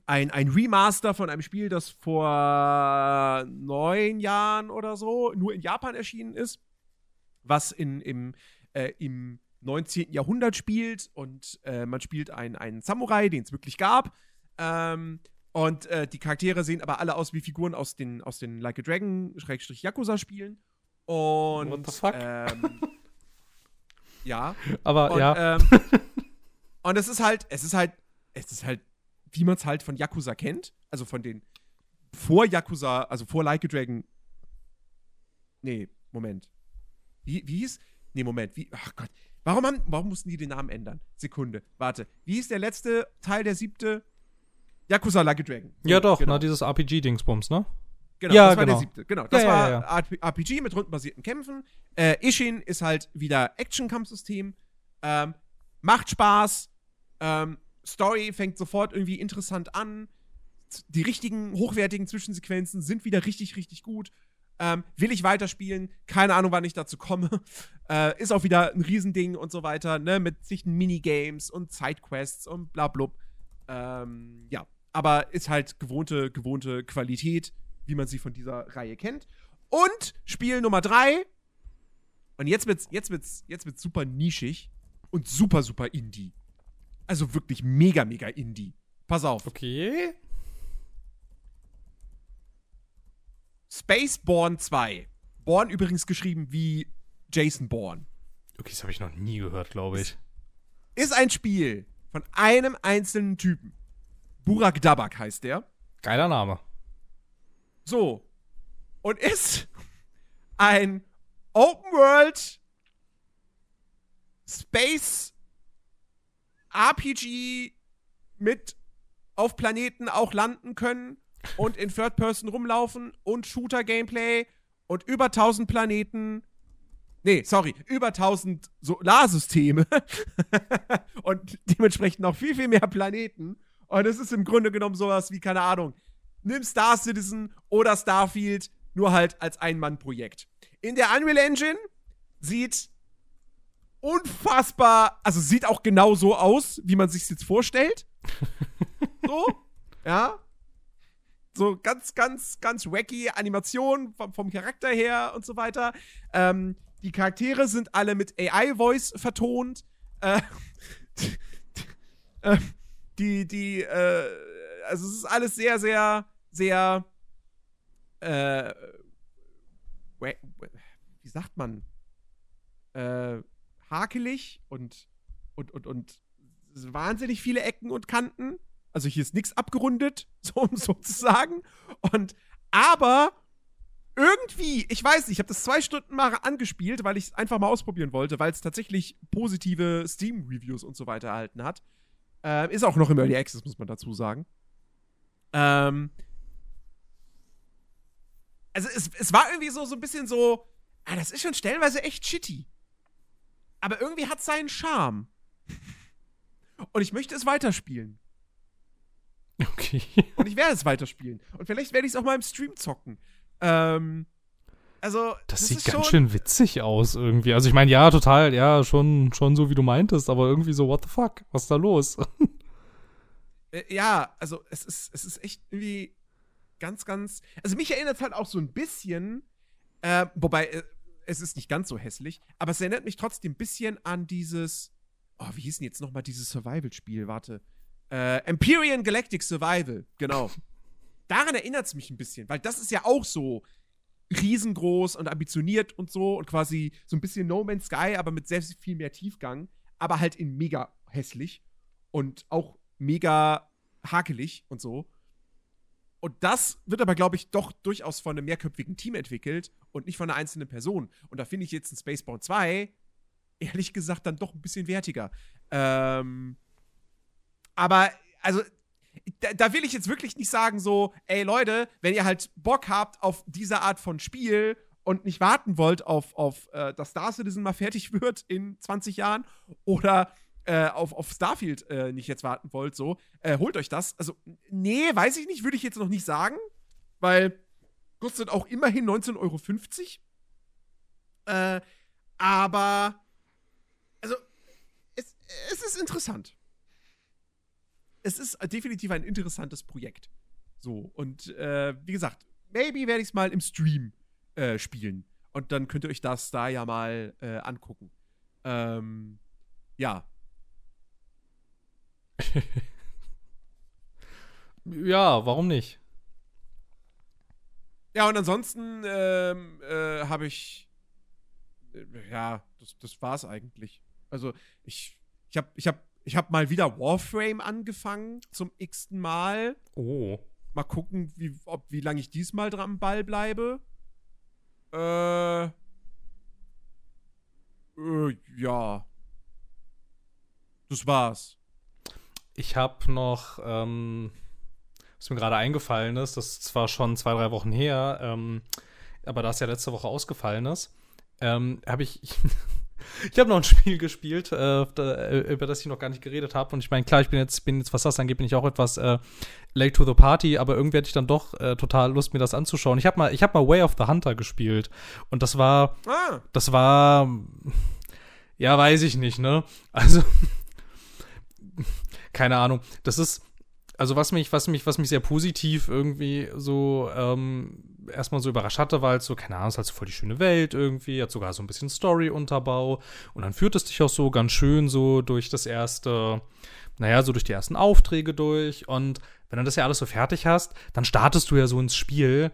ein, ein Remaster von einem Spiel, das vor neun Jahren oder so nur in Japan erschienen ist, was in, im, äh, im 19. Jahrhundert spielt und äh, man spielt einen, einen Samurai, den es wirklich gab. Ähm, und äh, die Charaktere sehen aber alle aus wie Figuren aus den, aus den Like a Dragon-Yakuza-Spielen. Und What the fuck? Ähm, [laughs] ja. Aber und, ja. Ähm, [laughs] und es ist halt, es ist halt, es ist halt, wie man es halt von Yakuza kennt. Also von den vor Yakuza, also vor Like a Dragon. Nee, Moment. Wie, wie hieß? Nee, Moment. Wie, ach Gott. Warum, haben, warum mussten die den Namen ändern? Sekunde. Warte. Wie hieß der letzte Teil, der siebte? Yakuza Like a Dragon. So, ja, doch, genau. na, dieses RPG-Dingsbums, ne? Genau, ja, das war genau. der siebte. Genau, das ja, war ja, RPG mit rundenbasierten Kämpfen. Äh, Ishin ist halt wieder Action-Kampfsystem. Ähm, macht Spaß. Ähm, Story fängt sofort irgendwie interessant an. Die richtigen, hochwertigen Zwischensequenzen sind wieder richtig, richtig gut. Ähm, will ich weiterspielen? Keine Ahnung, wann ich dazu komme. [laughs] Äh, ist auch wieder ein Riesending und so weiter, ne? Mit sich Minigames und Sidequests und bla blub. Ähm, ja, aber ist halt gewohnte, gewohnte Qualität wie man sie von dieser Reihe kennt. Und Spiel Nummer drei. Und jetzt wird's, jetzt wird's, jetzt wird's super nischig und super, super Indie. Also wirklich mega, mega Indie. Pass auf. Okay. Spaceborn 2. Born übrigens geschrieben wie Jason Bourne. Okay, das habe ich noch nie gehört, glaube ich. Ist ein Spiel von einem einzelnen Typen. Burak Dabak heißt der. Geiler Name. So. Und ist ein Open World Space RPG mit auf Planeten auch landen können und in Third Person rumlaufen und Shooter Gameplay und über 1000 Planeten. Nee, sorry, über 1000 Solarsysteme [laughs] und dementsprechend noch viel, viel mehr Planeten. Und es ist im Grunde genommen sowas wie, keine Ahnung, nimm Star Citizen oder Starfield, nur halt als Ein-Mann-Projekt. In der Unreal Engine sieht unfassbar, also sieht auch genau so aus, wie man sich jetzt vorstellt. [laughs] so, ja. So ganz, ganz, ganz wacky Animation vom, vom Charakter her und so weiter. Ähm, die Charaktere sind alle mit AI-Voice vertont. Äh, [laughs] äh, die, die, äh, also es ist alles sehr, sehr, sehr, äh, wie sagt man, äh, hakelig und, und, und, und wahnsinnig viele Ecken und Kanten. Also hier ist nichts abgerundet, [laughs] so, sozusagen. Und, aber irgendwie, ich weiß nicht, ich habe das zwei Stunden mal angespielt, weil ich es einfach mal ausprobieren wollte, weil es tatsächlich positive Steam-Reviews und so weiter erhalten hat. Äh, ist auch noch im Early Access, muss man dazu sagen. Ähm, also es, es war irgendwie so, so ein bisschen so, ah, das ist schon stellenweise echt shitty. Aber irgendwie hat es seinen Charme. Und ich möchte es weiterspielen. Okay. Und ich werde es weiterspielen. Und vielleicht werde ich es auch mal im Stream zocken. Ähm, also. Das, das sieht ganz schön witzig aus irgendwie. Also ich meine, ja, total, ja, schon, schon so wie du meintest, aber irgendwie so, what the fuck? Was ist da los? [laughs] Äh, ja, also es ist, es ist echt irgendwie ganz, ganz. Also mich erinnert es halt auch so ein bisschen, äh, wobei äh, es ist nicht ganz so hässlich, aber es erinnert mich trotzdem ein bisschen an dieses. Oh, wie hieß denn jetzt nochmal dieses Survival-Spiel? Warte. Äh, Empyrean Galactic Survival, genau. [laughs] Daran erinnert es mich ein bisschen, weil das ist ja auch so riesengroß und ambitioniert und so und quasi so ein bisschen No Man's Sky, aber mit sehr viel mehr Tiefgang, aber halt in mega hässlich und auch mega hakelig und so. Und das wird aber, glaube ich, doch durchaus von einem mehrköpfigen Team entwickelt und nicht von einer einzelnen Person. Und da finde ich jetzt ein Spacebound 2, ehrlich gesagt, dann doch ein bisschen wertiger. Ähm, aber, also, da, da, will ich jetzt wirklich nicht sagen, so, ey Leute, wenn ihr halt Bock habt auf diese Art von Spiel und nicht warten wollt auf, auf äh, dass Star Citizen mal fertig [laughs] wird in 20 Jahren oder äh, auf, auf Starfield äh, nicht jetzt warten wollt, so, äh, holt euch das. Also, nee, weiß ich nicht, würde ich jetzt noch nicht sagen, weil kostet auch immerhin 19,50 Euro. Äh, aber, also, es, es ist interessant. Es ist definitiv ein interessantes Projekt. So, und äh, wie gesagt, maybe werde ich es mal im Stream äh, spielen. Und dann könnt ihr euch das da ja mal äh, angucken. Ähm, ja, [laughs] ja, warum nicht? Ja, und ansonsten ähm, äh, habe ich. Äh, ja, das, das war's eigentlich. Also, ich, ich habe ich hab, ich hab mal wieder Warframe angefangen zum x-ten Mal. Oh. Mal gucken, wie, wie lange ich diesmal dran am Ball bleibe. Äh. äh ja. Das war's ich habe noch, ähm, was mir gerade eingefallen ist, das ist zwar schon zwei, drei Wochen her, ähm, aber da es ja letzte Woche ausgefallen ist, ähm, habe ich. [laughs] ich habe noch ein Spiel gespielt, äh, äh, über das ich noch gar nicht geredet habe. Und ich meine, klar, ich bin jetzt, bin jetzt, was das angeht, bin ich auch etwas äh, late to the party, aber irgendwie hatte ich dann doch äh, total Lust, mir das anzuschauen. Ich habe mal, ich mal Way of the Hunter gespielt. Und das war. Ah. Das war. Ja, weiß ich nicht, ne? Also keine Ahnung. Das ist, also was mich, was mich, was mich sehr positiv irgendwie so ähm, erstmal so überrascht hatte, war halt so, keine Ahnung, es ist halt so voll die schöne Welt irgendwie, hat sogar so ein bisschen Story-Unterbau und dann führt es dich auch so ganz schön so durch das erste, naja, so durch die ersten Aufträge durch und wenn du das ja alles so fertig hast, dann startest du ja so ins Spiel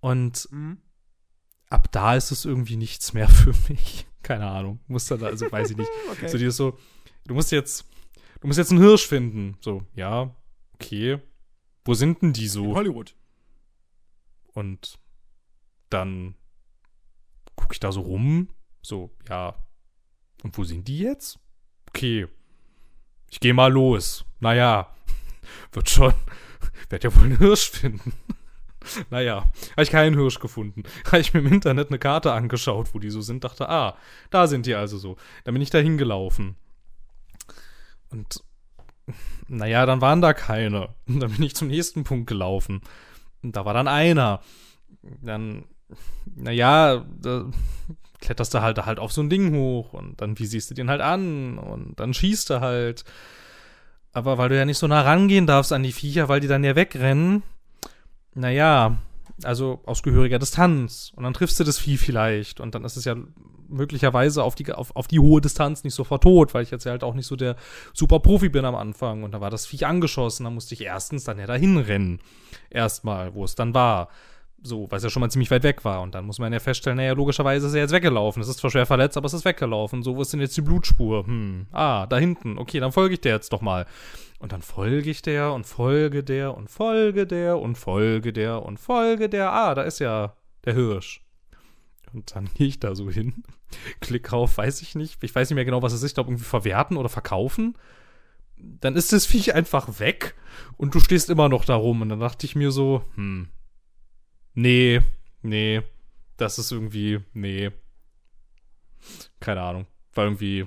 und mhm. ab da ist es irgendwie nichts mehr [laughs] für mich. Keine Ahnung, muss da, also weiß ich nicht. [laughs] okay. So, die ist so, du musst jetzt du musst jetzt einen Hirsch finden. So, ja, okay. Wo sind denn die so? In Hollywood. Und dann gucke ich da so rum. So, ja. Und wo sind die jetzt? Okay. Ich gehe mal los. Naja, [laughs] wird schon. [laughs] Werd ja wohl einen Hirsch finden. [laughs] naja, habe ich keinen Hirsch gefunden. Habe ich mir im Internet eine Karte angeschaut, wo die so sind, dachte, ah, da sind die also so. Dann bin ich da hingelaufen. Und naja, dann waren da keine. Und dann bin ich zum nächsten Punkt gelaufen. Und da war dann einer. Dann, naja, da kletterst du halt halt auf so ein Ding hoch und dann wie siehst du den halt an und dann schießt du halt. Aber weil du ja nicht so nah rangehen darfst an die Viecher, weil die dann ja wegrennen, naja, also aus gehöriger Distanz. Und dann triffst du das Vieh vielleicht. Und dann ist es ja möglicherweise auf die, auf, auf die hohe Distanz nicht sofort tot, weil ich jetzt halt auch nicht so der super Profi bin am Anfang. Und da war das Viech angeschossen. Da musste ich erstens dann ja dahin rennen. Erstmal, wo es dann war. So, weil es ja schon mal ziemlich weit weg war. Und dann muss man ja feststellen, naja, logischerweise ist er jetzt weggelaufen. Es ist zwar schwer verletzt, aber es ist weggelaufen. So, wo ist denn jetzt die Blutspur? Hm, ah, da hinten. Okay, dann folge ich der jetzt doch mal. Und dann folge ich der und folge der und folge der und folge der und folge der. Ah, da ist ja der Hirsch. Und dann [laughs] gehe ich da so hin, klick auf, weiß ich nicht. Ich weiß nicht mehr genau, was es ist. Ich glaube, irgendwie verwerten oder verkaufen. dann ist das Viech einfach weg und du stehst immer noch da rum. Und dann dachte ich mir so, hm, nee, nee, das ist irgendwie, nee. Keine Ahnung. War irgendwie.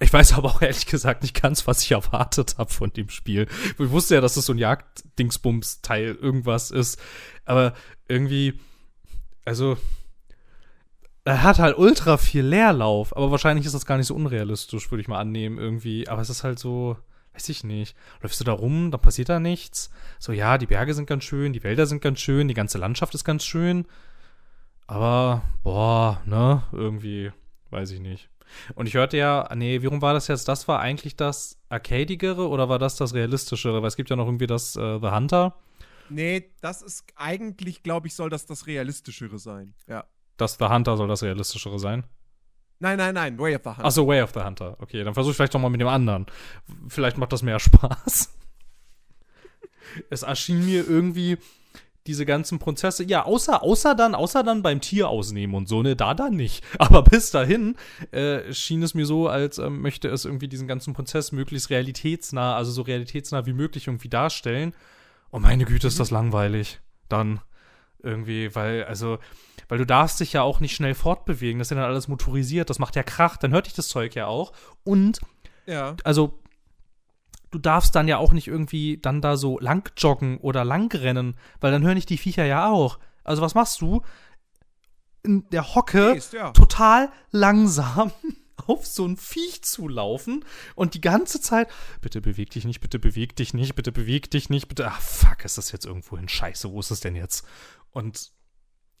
Ich weiß aber auch ehrlich gesagt nicht ganz, was ich erwartet habe von dem Spiel. Ich wusste ja, dass es so ein Jagd-Dingsbums-Teil irgendwas ist. Aber irgendwie, also, er hat halt ultra viel Leerlauf, aber wahrscheinlich ist das gar nicht so unrealistisch, würde ich mal annehmen, irgendwie. Aber es ist halt so, weiß ich nicht. Läufst du da rum, dann passiert da nichts. So, ja, die Berge sind ganz schön, die Wälder sind ganz schön, die ganze Landschaft ist ganz schön. Aber, boah, ne, irgendwie, weiß ich nicht. Und ich hörte ja, nee, wie rum war das jetzt? Das war eigentlich das Arcadigere oder war das das Realistischere? Weil es gibt ja noch irgendwie das äh, The Hunter. Nee, das ist eigentlich, glaube ich, soll das das Realistischere sein. Ja. Das The Hunter soll das Realistischere sein? Nein, nein, nein, Way of the Hunter. Achso, Way of the Hunter. Okay, dann versuche ich vielleicht doch mal mit dem anderen. Vielleicht macht das mehr Spaß. es erschien mir irgendwie diese ganzen Prozesse, ja, außer, außer dann, außer dann beim Tier ausnehmen und so, ne, da dann nicht. Aber bis dahin äh, schien es mir so, als äh, möchte es irgendwie diesen ganzen Prozess möglichst realitätsnah, also so realitätsnah wie möglich irgendwie darstellen. Oh, meine Güte, ist das langweilig. Dann irgendwie, weil, also, weil du darfst dich ja auch nicht schnell fortbewegen. Das ist ja dann alles motorisiert, das macht ja Krach, dann hört dich das Zeug ja auch. Und, ja. also, du darfst dann ja auch nicht irgendwie dann da so lang joggen oder lang rennen, weil dann hören dich die Viecher ja auch. Also, was machst du? In der Hocke Gehst, ja. total langsam [laughs] [laughs] auf so ein Viech zu laufen und die ganze Zeit, bitte beweg dich nicht, bitte beweg dich nicht, bitte beweg dich nicht, bitte, ach fuck, ist das jetzt irgendwo hin? Scheiße, wo ist es denn jetzt? Und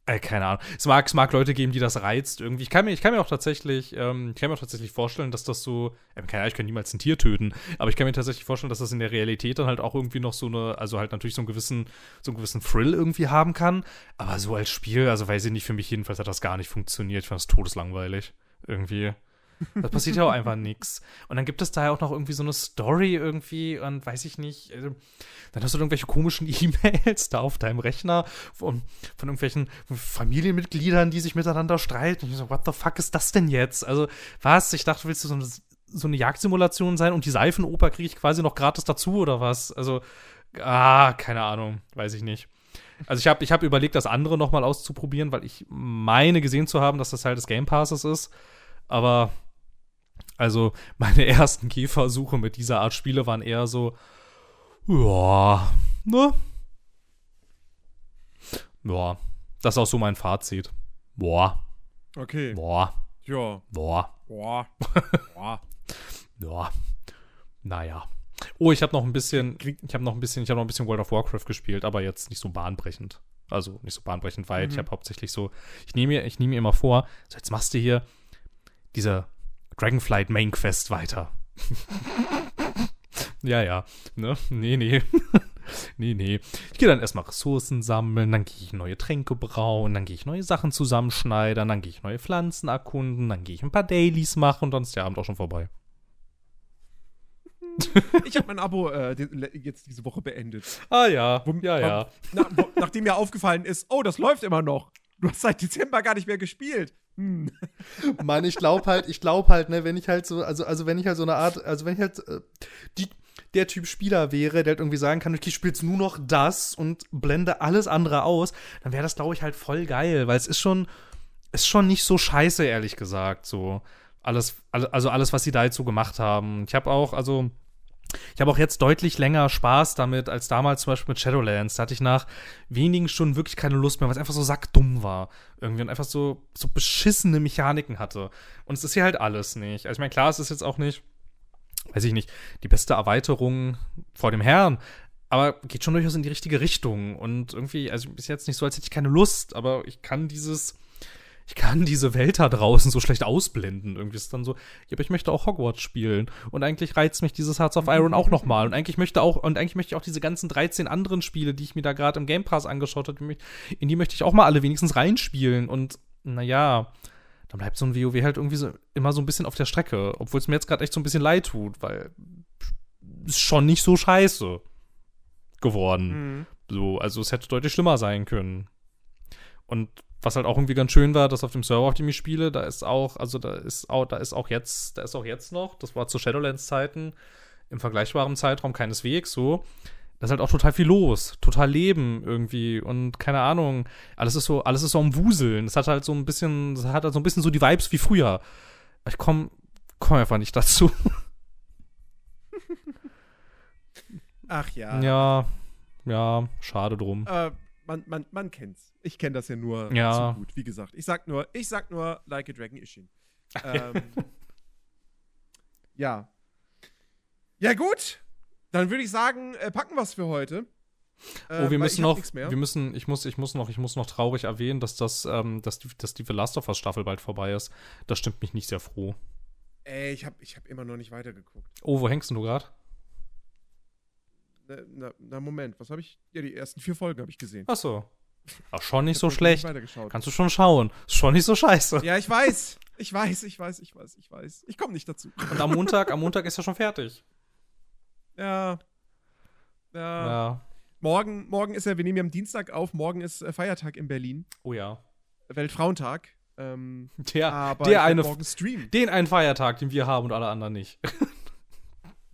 äh, keine Ahnung. Es mag, es mag Leute geben, die das reizt irgendwie. Ich kann mir, ich kann mir auch tatsächlich, ähm, ich kann mir auch tatsächlich vorstellen, dass das so, äh, keine Ahnung, ich kann niemals ein Tier töten, aber ich kann mir tatsächlich vorstellen, dass das in der Realität dann halt auch irgendwie noch so eine, also halt natürlich so einen gewissen, so einen gewissen Thrill irgendwie haben kann. Aber so als Spiel, also weiß ich nicht, für mich jedenfalls hat das gar nicht funktioniert. Ich fand das todeslangweilig. Irgendwie. Da passiert ja auch einfach nichts. Und dann gibt es da ja auch noch irgendwie so eine Story irgendwie und weiß ich nicht. Also, dann hast du irgendwelche komischen [laughs] E-Mails da auf deinem Rechner von, von irgendwelchen Familienmitgliedern, die sich miteinander streiten. Und ich so, what the fuck ist das denn jetzt? Also, was? Ich dachte, willst du so eine, so eine Jagdsimulation sein und die Seifenoper kriege ich quasi noch gratis dazu oder was? Also, ah, keine Ahnung, weiß ich nicht. Also ich habe ich hab überlegt, das andere nochmal auszuprobieren, weil ich meine gesehen zu haben, dass das Teil des Game Passes ist. Aber also [laughs] meine ersten Gehversuche mit dieser Art Spiele waren eher so, ja, ne? Ja, das ist auch so mein Fazit. Boah. Okay. Boah. Ja. Boah. Boah. [laughs] Boah. ja. Naja. Oh, ich habe noch ein bisschen, ich habe noch ein bisschen, ich habe noch ein bisschen World of Warcraft gespielt, aber jetzt nicht so bahnbrechend. Also nicht so bahnbrechend weit. Mhm. Ich habe hauptsächlich so, ich nehme mir, ich nehme mir immer vor, so jetzt machst du hier diese Dragonflight Main Quest weiter. [laughs] ja, ja. Ne? Nee, nee. [laughs] nee, nee. Ich gehe dann erstmal Ressourcen sammeln, dann gehe ich neue Tränke brauen, dann gehe ich neue Sachen zusammenschneidern, dann gehe ich neue Pflanzen erkunden, dann gehe ich ein paar Dailies machen und dann ist der Abend auch schon vorbei. [laughs] ich habe mein Abo äh, jetzt diese Woche beendet. Ah ja, wo, ja, ja. Na, wo, nachdem mir aufgefallen ist, oh, das läuft immer noch. Du hast seit Dezember gar nicht mehr gespielt. Hm. [laughs] Mann, ich glaube halt, ich glaube halt, ne, wenn ich halt so, also, also wenn ich halt so eine Art, also wenn ich halt äh, die, der Typ Spieler wäre, der halt irgendwie sagen kann, okay, ich spiele jetzt nur noch das und blende alles andere aus, dann wäre das, glaube ich, halt voll geil, weil es ist schon, ist schon nicht so scheiße, ehrlich gesagt, so. Alles, also alles, was sie da jetzt so gemacht haben. Ich habe auch, also, ich habe auch jetzt deutlich länger Spaß damit als damals zum Beispiel mit Shadowlands. Da hatte ich nach wenigen Stunden wirklich keine Lust mehr, weil es einfach so sackdumm war. Irgendwie und einfach so, so beschissene Mechaniken hatte. Und es ist hier halt alles nicht. Also ich meine, klar, es ist jetzt auch nicht, weiß ich nicht, die beste Erweiterung vor dem Herrn. Aber geht schon durchaus in die richtige Richtung. Und irgendwie, also ist jetzt nicht so, als hätte ich keine Lust, aber ich kann dieses ich kann diese Welt da draußen so schlecht ausblenden. Irgendwie ist es dann so, ja, aber ich möchte auch Hogwarts spielen. Und eigentlich reizt mich dieses Hearts of Iron auch nochmal. Und eigentlich möchte auch, und eigentlich möchte ich auch diese ganzen 13 anderen Spiele, die ich mir da gerade im Game Pass angeschaut habe, in die möchte ich auch mal alle wenigstens reinspielen. Und naja, dann bleibt so ein WoW halt irgendwie so immer so ein bisschen auf der Strecke. Obwohl es mir jetzt gerade echt so ein bisschen leid tut, weil ist schon nicht so scheiße geworden. Mhm. So, also es hätte deutlich schlimmer sein können. Und was halt auch irgendwie ganz schön war, dass auf dem Server, auf dem ich spiele, da ist auch, also da ist auch, da ist auch jetzt, da ist auch jetzt noch, das war zu Shadowlands-Zeiten, im vergleichbaren Zeitraum keineswegs so. Da ist halt auch total viel los, total Leben irgendwie und keine Ahnung, alles ist so, alles ist so am Wuseln. Es hat halt so ein bisschen, es hat halt so ein bisschen so die Vibes wie früher. Ich komm, komm einfach nicht dazu. [laughs] Ach ja. Ja, ja, schade drum. Äh, man, man, man kennt's. Ich kenne das ja nur Ja. so gut, wie gesagt. Ich sag nur, ich sag nur, like a Dragon Ishin. Ähm, [laughs] ja. Ja, gut. Dann würde ich sagen, äh, packen wir's für heute. Oh, Ähm, wir weil müssen noch, wir müssen, ich muss, ich muss noch, ich muss noch traurig erwähnen, dass das, ähm, dass die, dass die The Last of Us Staffel bald vorbei ist. Das stimmt mich nicht sehr froh. Ey, ich hab, ich hab immer noch nicht weitergeguckt. Oh, wo hängst denn du gerade? Na, na, na, Moment, was habe ich? Ja, die ersten vier Folgen habe ich gesehen. Ach so. Ach, schon nicht Ich so schlecht. weitergeschaut. Kannst du schon schauen. Ist schon nicht so scheiße. Ja, ich weiß. Ich weiß, ich weiß, ich weiß, ich weiß. Ich komme nicht dazu. Und am Montag, am Montag ist er schon fertig. Ja. Ja. Ja. Morgen, morgen ist ja, wir nehmen ja am Dienstag auf, morgen ist äh, Feiertag in Berlin. Oh ja. Weltfrauentag. Ähm, Der, aber der eine, morgen streamen. den einen Feiertag, den wir haben und alle anderen nicht. [laughs]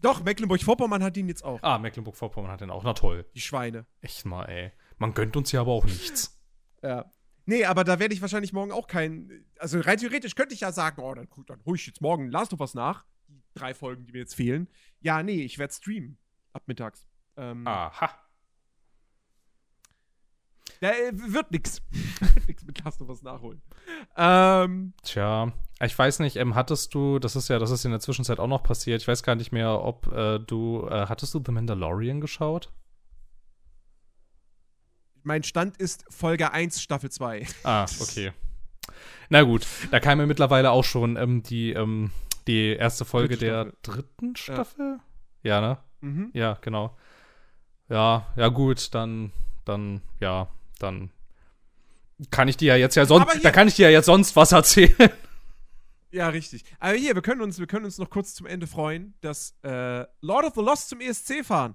Doch, Mecklenburg-Vorpommern hat ihn jetzt auch. Ah, Mecklenburg-Vorpommern hat den auch. Na toll. Die Schweine. Echt mal, ey. Man gönnt uns ja aber auch nichts. [laughs] Ja. Nee, aber da werde ich wahrscheinlich morgen auch kein. Also rein theoretisch könnte ich ja sagen, oh, dann, dann hol ich jetzt morgen Last of Us nach. Die drei Folgen, die mir jetzt fehlen. Ja, nee, ich werde streamen. Ab mittags. Ähm, Aha. Ja, äh, wird nix. [laughs] wird nix mit Last of Us nachholen. Ähm, Tja, ich weiß nicht, ähm, hattest du, das ist ja, das ist in der Zwischenzeit auch noch passiert, ich weiß gar nicht mehr, ob äh, du, äh, hattest du The Mandalorian geschaut? mein Stand ist Folge 1, Staffel 2. Ah, okay. Na gut, da kam ja mittlerweile auch schon ähm, die, ähm, die erste Folge Dritte der dritten Staffel? Ja. ne? Mhm. Ja, genau. Ja, ja gut, dann, dann, ja, dann kann ich dir ja jetzt ja sonst, da kann ich dir ja jetzt sonst was erzählen. [laughs] Ja, richtig. Aber hier, wir können uns, wir können uns noch kurz zum Ende freuen, dass äh, Lord of the Lost zum ESC fahren.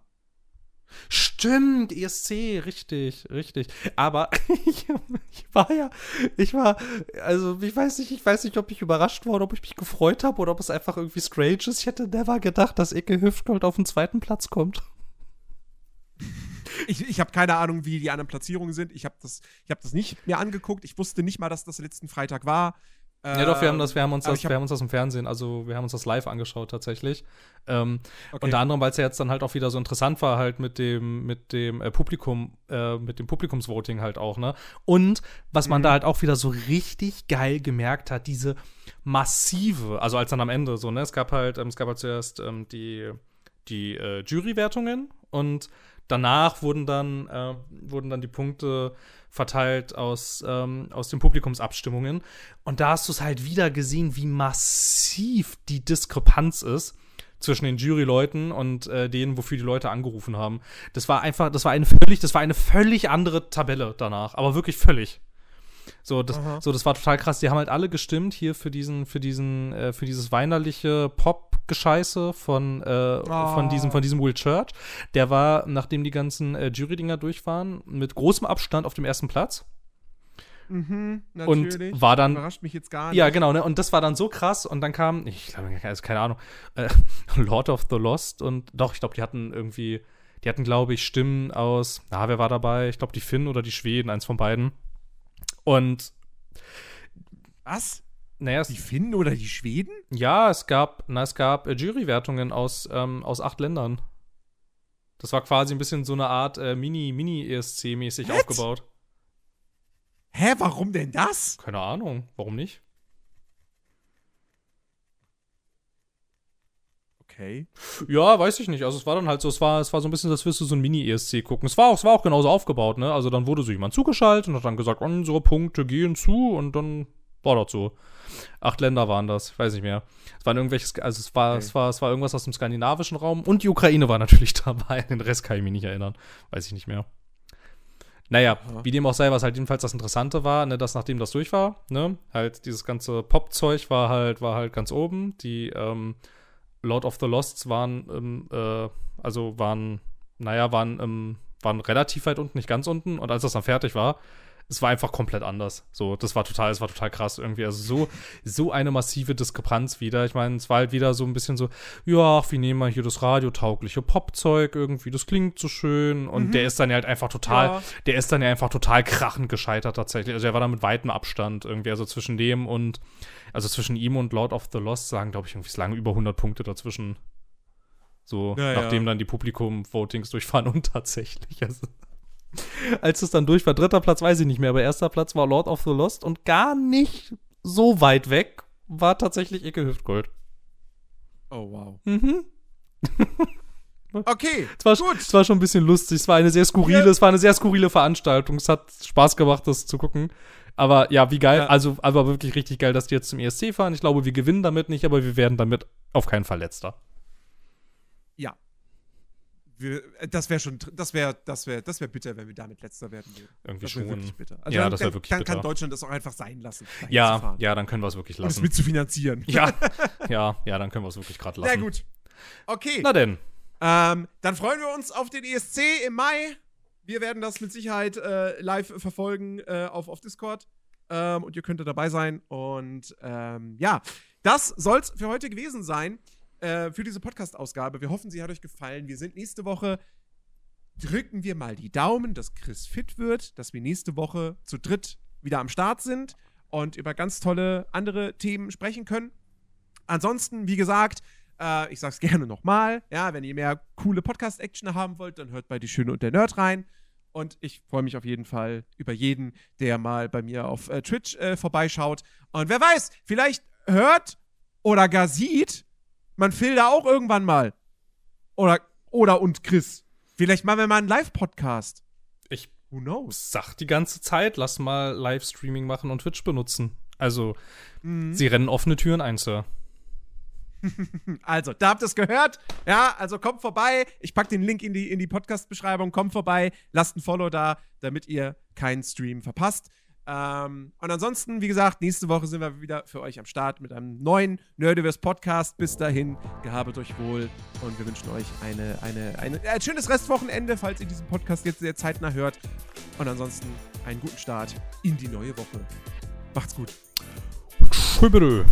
Stimmt, ESC, richtig, richtig. Aber [laughs] ich, ich war ja, ich war, also ich weiß nicht, ich weiß nicht, ob ich überrascht war oder ob ich mich gefreut habe oder ob es einfach irgendwie strange ist. Ich hätte never gedacht, dass Icke Hüftgold auf den zweiten Platz kommt. [laughs] Ich, ich habe keine Ahnung, wie die anderen Platzierungen sind. Ich habe das, ich hab das nicht mir angeguckt. Ich wusste nicht mal, dass das letzten Freitag war. ja, doch, wir haben das, wir haben uns aber das, hab- wir haben uns das im Fernsehen, also wir haben uns das live angeschaut tatsächlich. Ähm, Okay. Unter anderem, weil es ja jetzt dann halt auch wieder so interessant war, halt mit dem, mit dem äh, Publikum, äh, mit dem Publikumsvoting halt auch, ne? Und was man Mhm. da halt auch wieder so richtig geil gemerkt hat, diese massive, also als dann am Ende so, ne? Es gab halt, ähm, es gab halt zuerst ähm, die, die äh, Jurywertungen und danach wurden dann, äh, wurden dann die Punkte verteilt aus, ähm, aus den Publikumsabstimmungen. Und da hast du es halt wieder gesehen, wie massiv die Diskrepanz ist zwischen den Juryleuten und äh, denen, wofür die Leute angerufen haben. Das war einfach, das war eine völlig, das war eine völlig andere Tabelle danach, aber wirklich völlig. So, das, Aha. so, das war total krass. Die haben halt alle gestimmt hier für diesen, für diesen, äh, für dieses weinerliche Pop-Gescheiße von, äh, von diesem, von diesem Will Church. Der war, nachdem die ganzen äh, Jury-Dinger durch waren, mit großem Abstand auf dem ersten Platz. Mhm, Und natürlich. war dann Überrascht mich jetzt gar nicht. ja, genau, ne? Und das war dann so krass und dann kam, ich glaube, also keine Ahnung, äh, [laughs] Lord of the Lost und doch, ich glaube, die hatten irgendwie, die hatten, glaube ich, Stimmen aus, na, wer war dabei? Ich glaube, die Finnen oder die Schweden, eins von beiden. Und, Was? naja, Die Finnen oder die Schweden? ja, es gab, na, es gab äh, Jurywertungen aus, ähm, aus acht Ländern. Das war quasi ein bisschen so eine Art äh, Mini, Mini-ESC-mäßig What? aufgebaut. Hä, warum denn das? Keine Ahnung, warum nicht? Okay. Ja, weiß ich nicht. Also es war dann halt so, es war, es war so ein bisschen, als würdest du so ein Mini-ESC gucken. Es war auch, es war auch genauso aufgebaut, ne? Also dann wurde so jemand zugeschaltet und hat dann gesagt, unsere Punkte gehen zu und dann war das so. Acht Länder waren das, ich weiß nicht mehr. Es waren irgendwelches, also es war, Okay. es war, es war irgendwas aus dem skandinavischen Raum und die Ukraine war [laughs] natürlich dabei. Den Rest kann ich mich nicht erinnern. Weiß ich nicht mehr. Naja, Aha. wie dem auch sei, was halt jedenfalls das Interessante war, ne, dass nachdem das durch war, ne, halt dieses ganze Pop-Zeug war halt, war halt ganz oben. Die, ähm, Lord of the Losts waren, ähm, äh, also waren, naja, waren, ähm, waren relativ weit unten, nicht ganz unten. Und als das dann fertig war, es war einfach komplett anders. So, das war total, es war total krass irgendwie. Also so, so eine massive Diskrepanz wieder. Ich meine, es war halt wieder so ein bisschen so, ja, ach, wie nehmen wir hier das radiotaugliche Popzeug irgendwie, das klingt so schön. Und mhm. der ist dann ja halt einfach total, ja. der ist dann ja einfach total krachend gescheitert tatsächlich. Also er war da mit weitem Abstand irgendwie, also zwischen dem und, also zwischen ihm und Lord of the Lost sagen, glaube ich, irgendwie, es lagen über 100 Punkte dazwischen. So, ja, nachdem ja. dann die Publikum-Votings durchfahren [laughs] und tatsächlich. Also [laughs] als es dann durch war, dritter Platz weiß ich nicht mehr, aber erster Platz war Lord of the Lost und gar nicht so weit weg war tatsächlich Icke Hüftgold. Oh, wow. Mhm. [laughs] okay, [laughs] es war, gut. Es war schon ein bisschen lustig. Es war eine sehr skurrile, ja. es war eine sehr skurrile Veranstaltung. Es hat Spaß gemacht, das zu gucken. Aber ja, wie geil. Ja. Also, aber wirklich richtig geil, dass die jetzt zum ESC fahren. Ich glaube, wir gewinnen damit nicht, aber wir werden damit auf keinen Fall letzter wir, äh, das wäre schon, das wäre, das wäre, das wäre bitter, wenn wir damit letzter werden würden. Irgendwie das schon. Wirklich bitter. Also ja, dann, das wäre wirklich dann bitter. kann Deutschland das auch einfach sein lassen. [laughs] Ja, ja, dann können wir es wirklich lassen. Um es mit zu finanzieren. Ja, ja, ja, dann können wir es wirklich gerade lassen. Sehr gut. Okay. Na denn. Ähm, dann freuen wir uns auf den ESC im Mai. Wir werden das mit Sicherheit äh, live verfolgen äh, auf, auf Discord. Ähm, und ihr könnt dabei sein. Und ähm, ja, das soll es für heute gewesen sein. Äh, für diese Podcast-Ausgabe. Wir hoffen, sie hat euch gefallen. Wir sind nächste Woche. Drücken wir mal die Daumen, dass Chris fit wird, dass wir nächste Woche zu dritt wieder am Start sind und über ganz tolle andere Themen sprechen können. Ansonsten, wie gesagt, äh, ich sag's [laughs] gerne nochmal, ja, wenn ihr mehr coole Podcast-Action haben wollt, dann hört bei Die Schöne und der Nerd rein. Und ich freue mich auf jeden Fall über jeden, der mal bei mir auf äh, Twitch äh, vorbeischaut. Und wer weiß, vielleicht hört oder gar sieht man Phil da auch irgendwann mal. Oder, oder und Chris. Vielleicht machen wir mal einen Live-Podcast. Ich Who knows? sag die ganze Zeit, lass mal Livestreaming machen und Twitch benutzen. Also, mhm. sie rennen offene Türen ein, Sir. [laughs] also, da habt ihr es gehört. Ja, also kommt vorbei. Ich packe den Link in die, in die Podcast-Beschreibung. Kommt vorbei, lasst ein Follow da, damit ihr keinen Stream verpasst. Ähm, und ansonsten, wie gesagt, nächste Woche sind wir wieder für euch am Start mit einem neuen Nerdiverse Podcast. Bis dahin, gehabet euch wohl und wir wünschen euch eine, eine, eine, ein schönes Restwochenende, falls ihr diesen Podcast jetzt sehr zeitnah hört. Und ansonsten einen guten Start in die neue Woche. Macht's gut. Tschüss.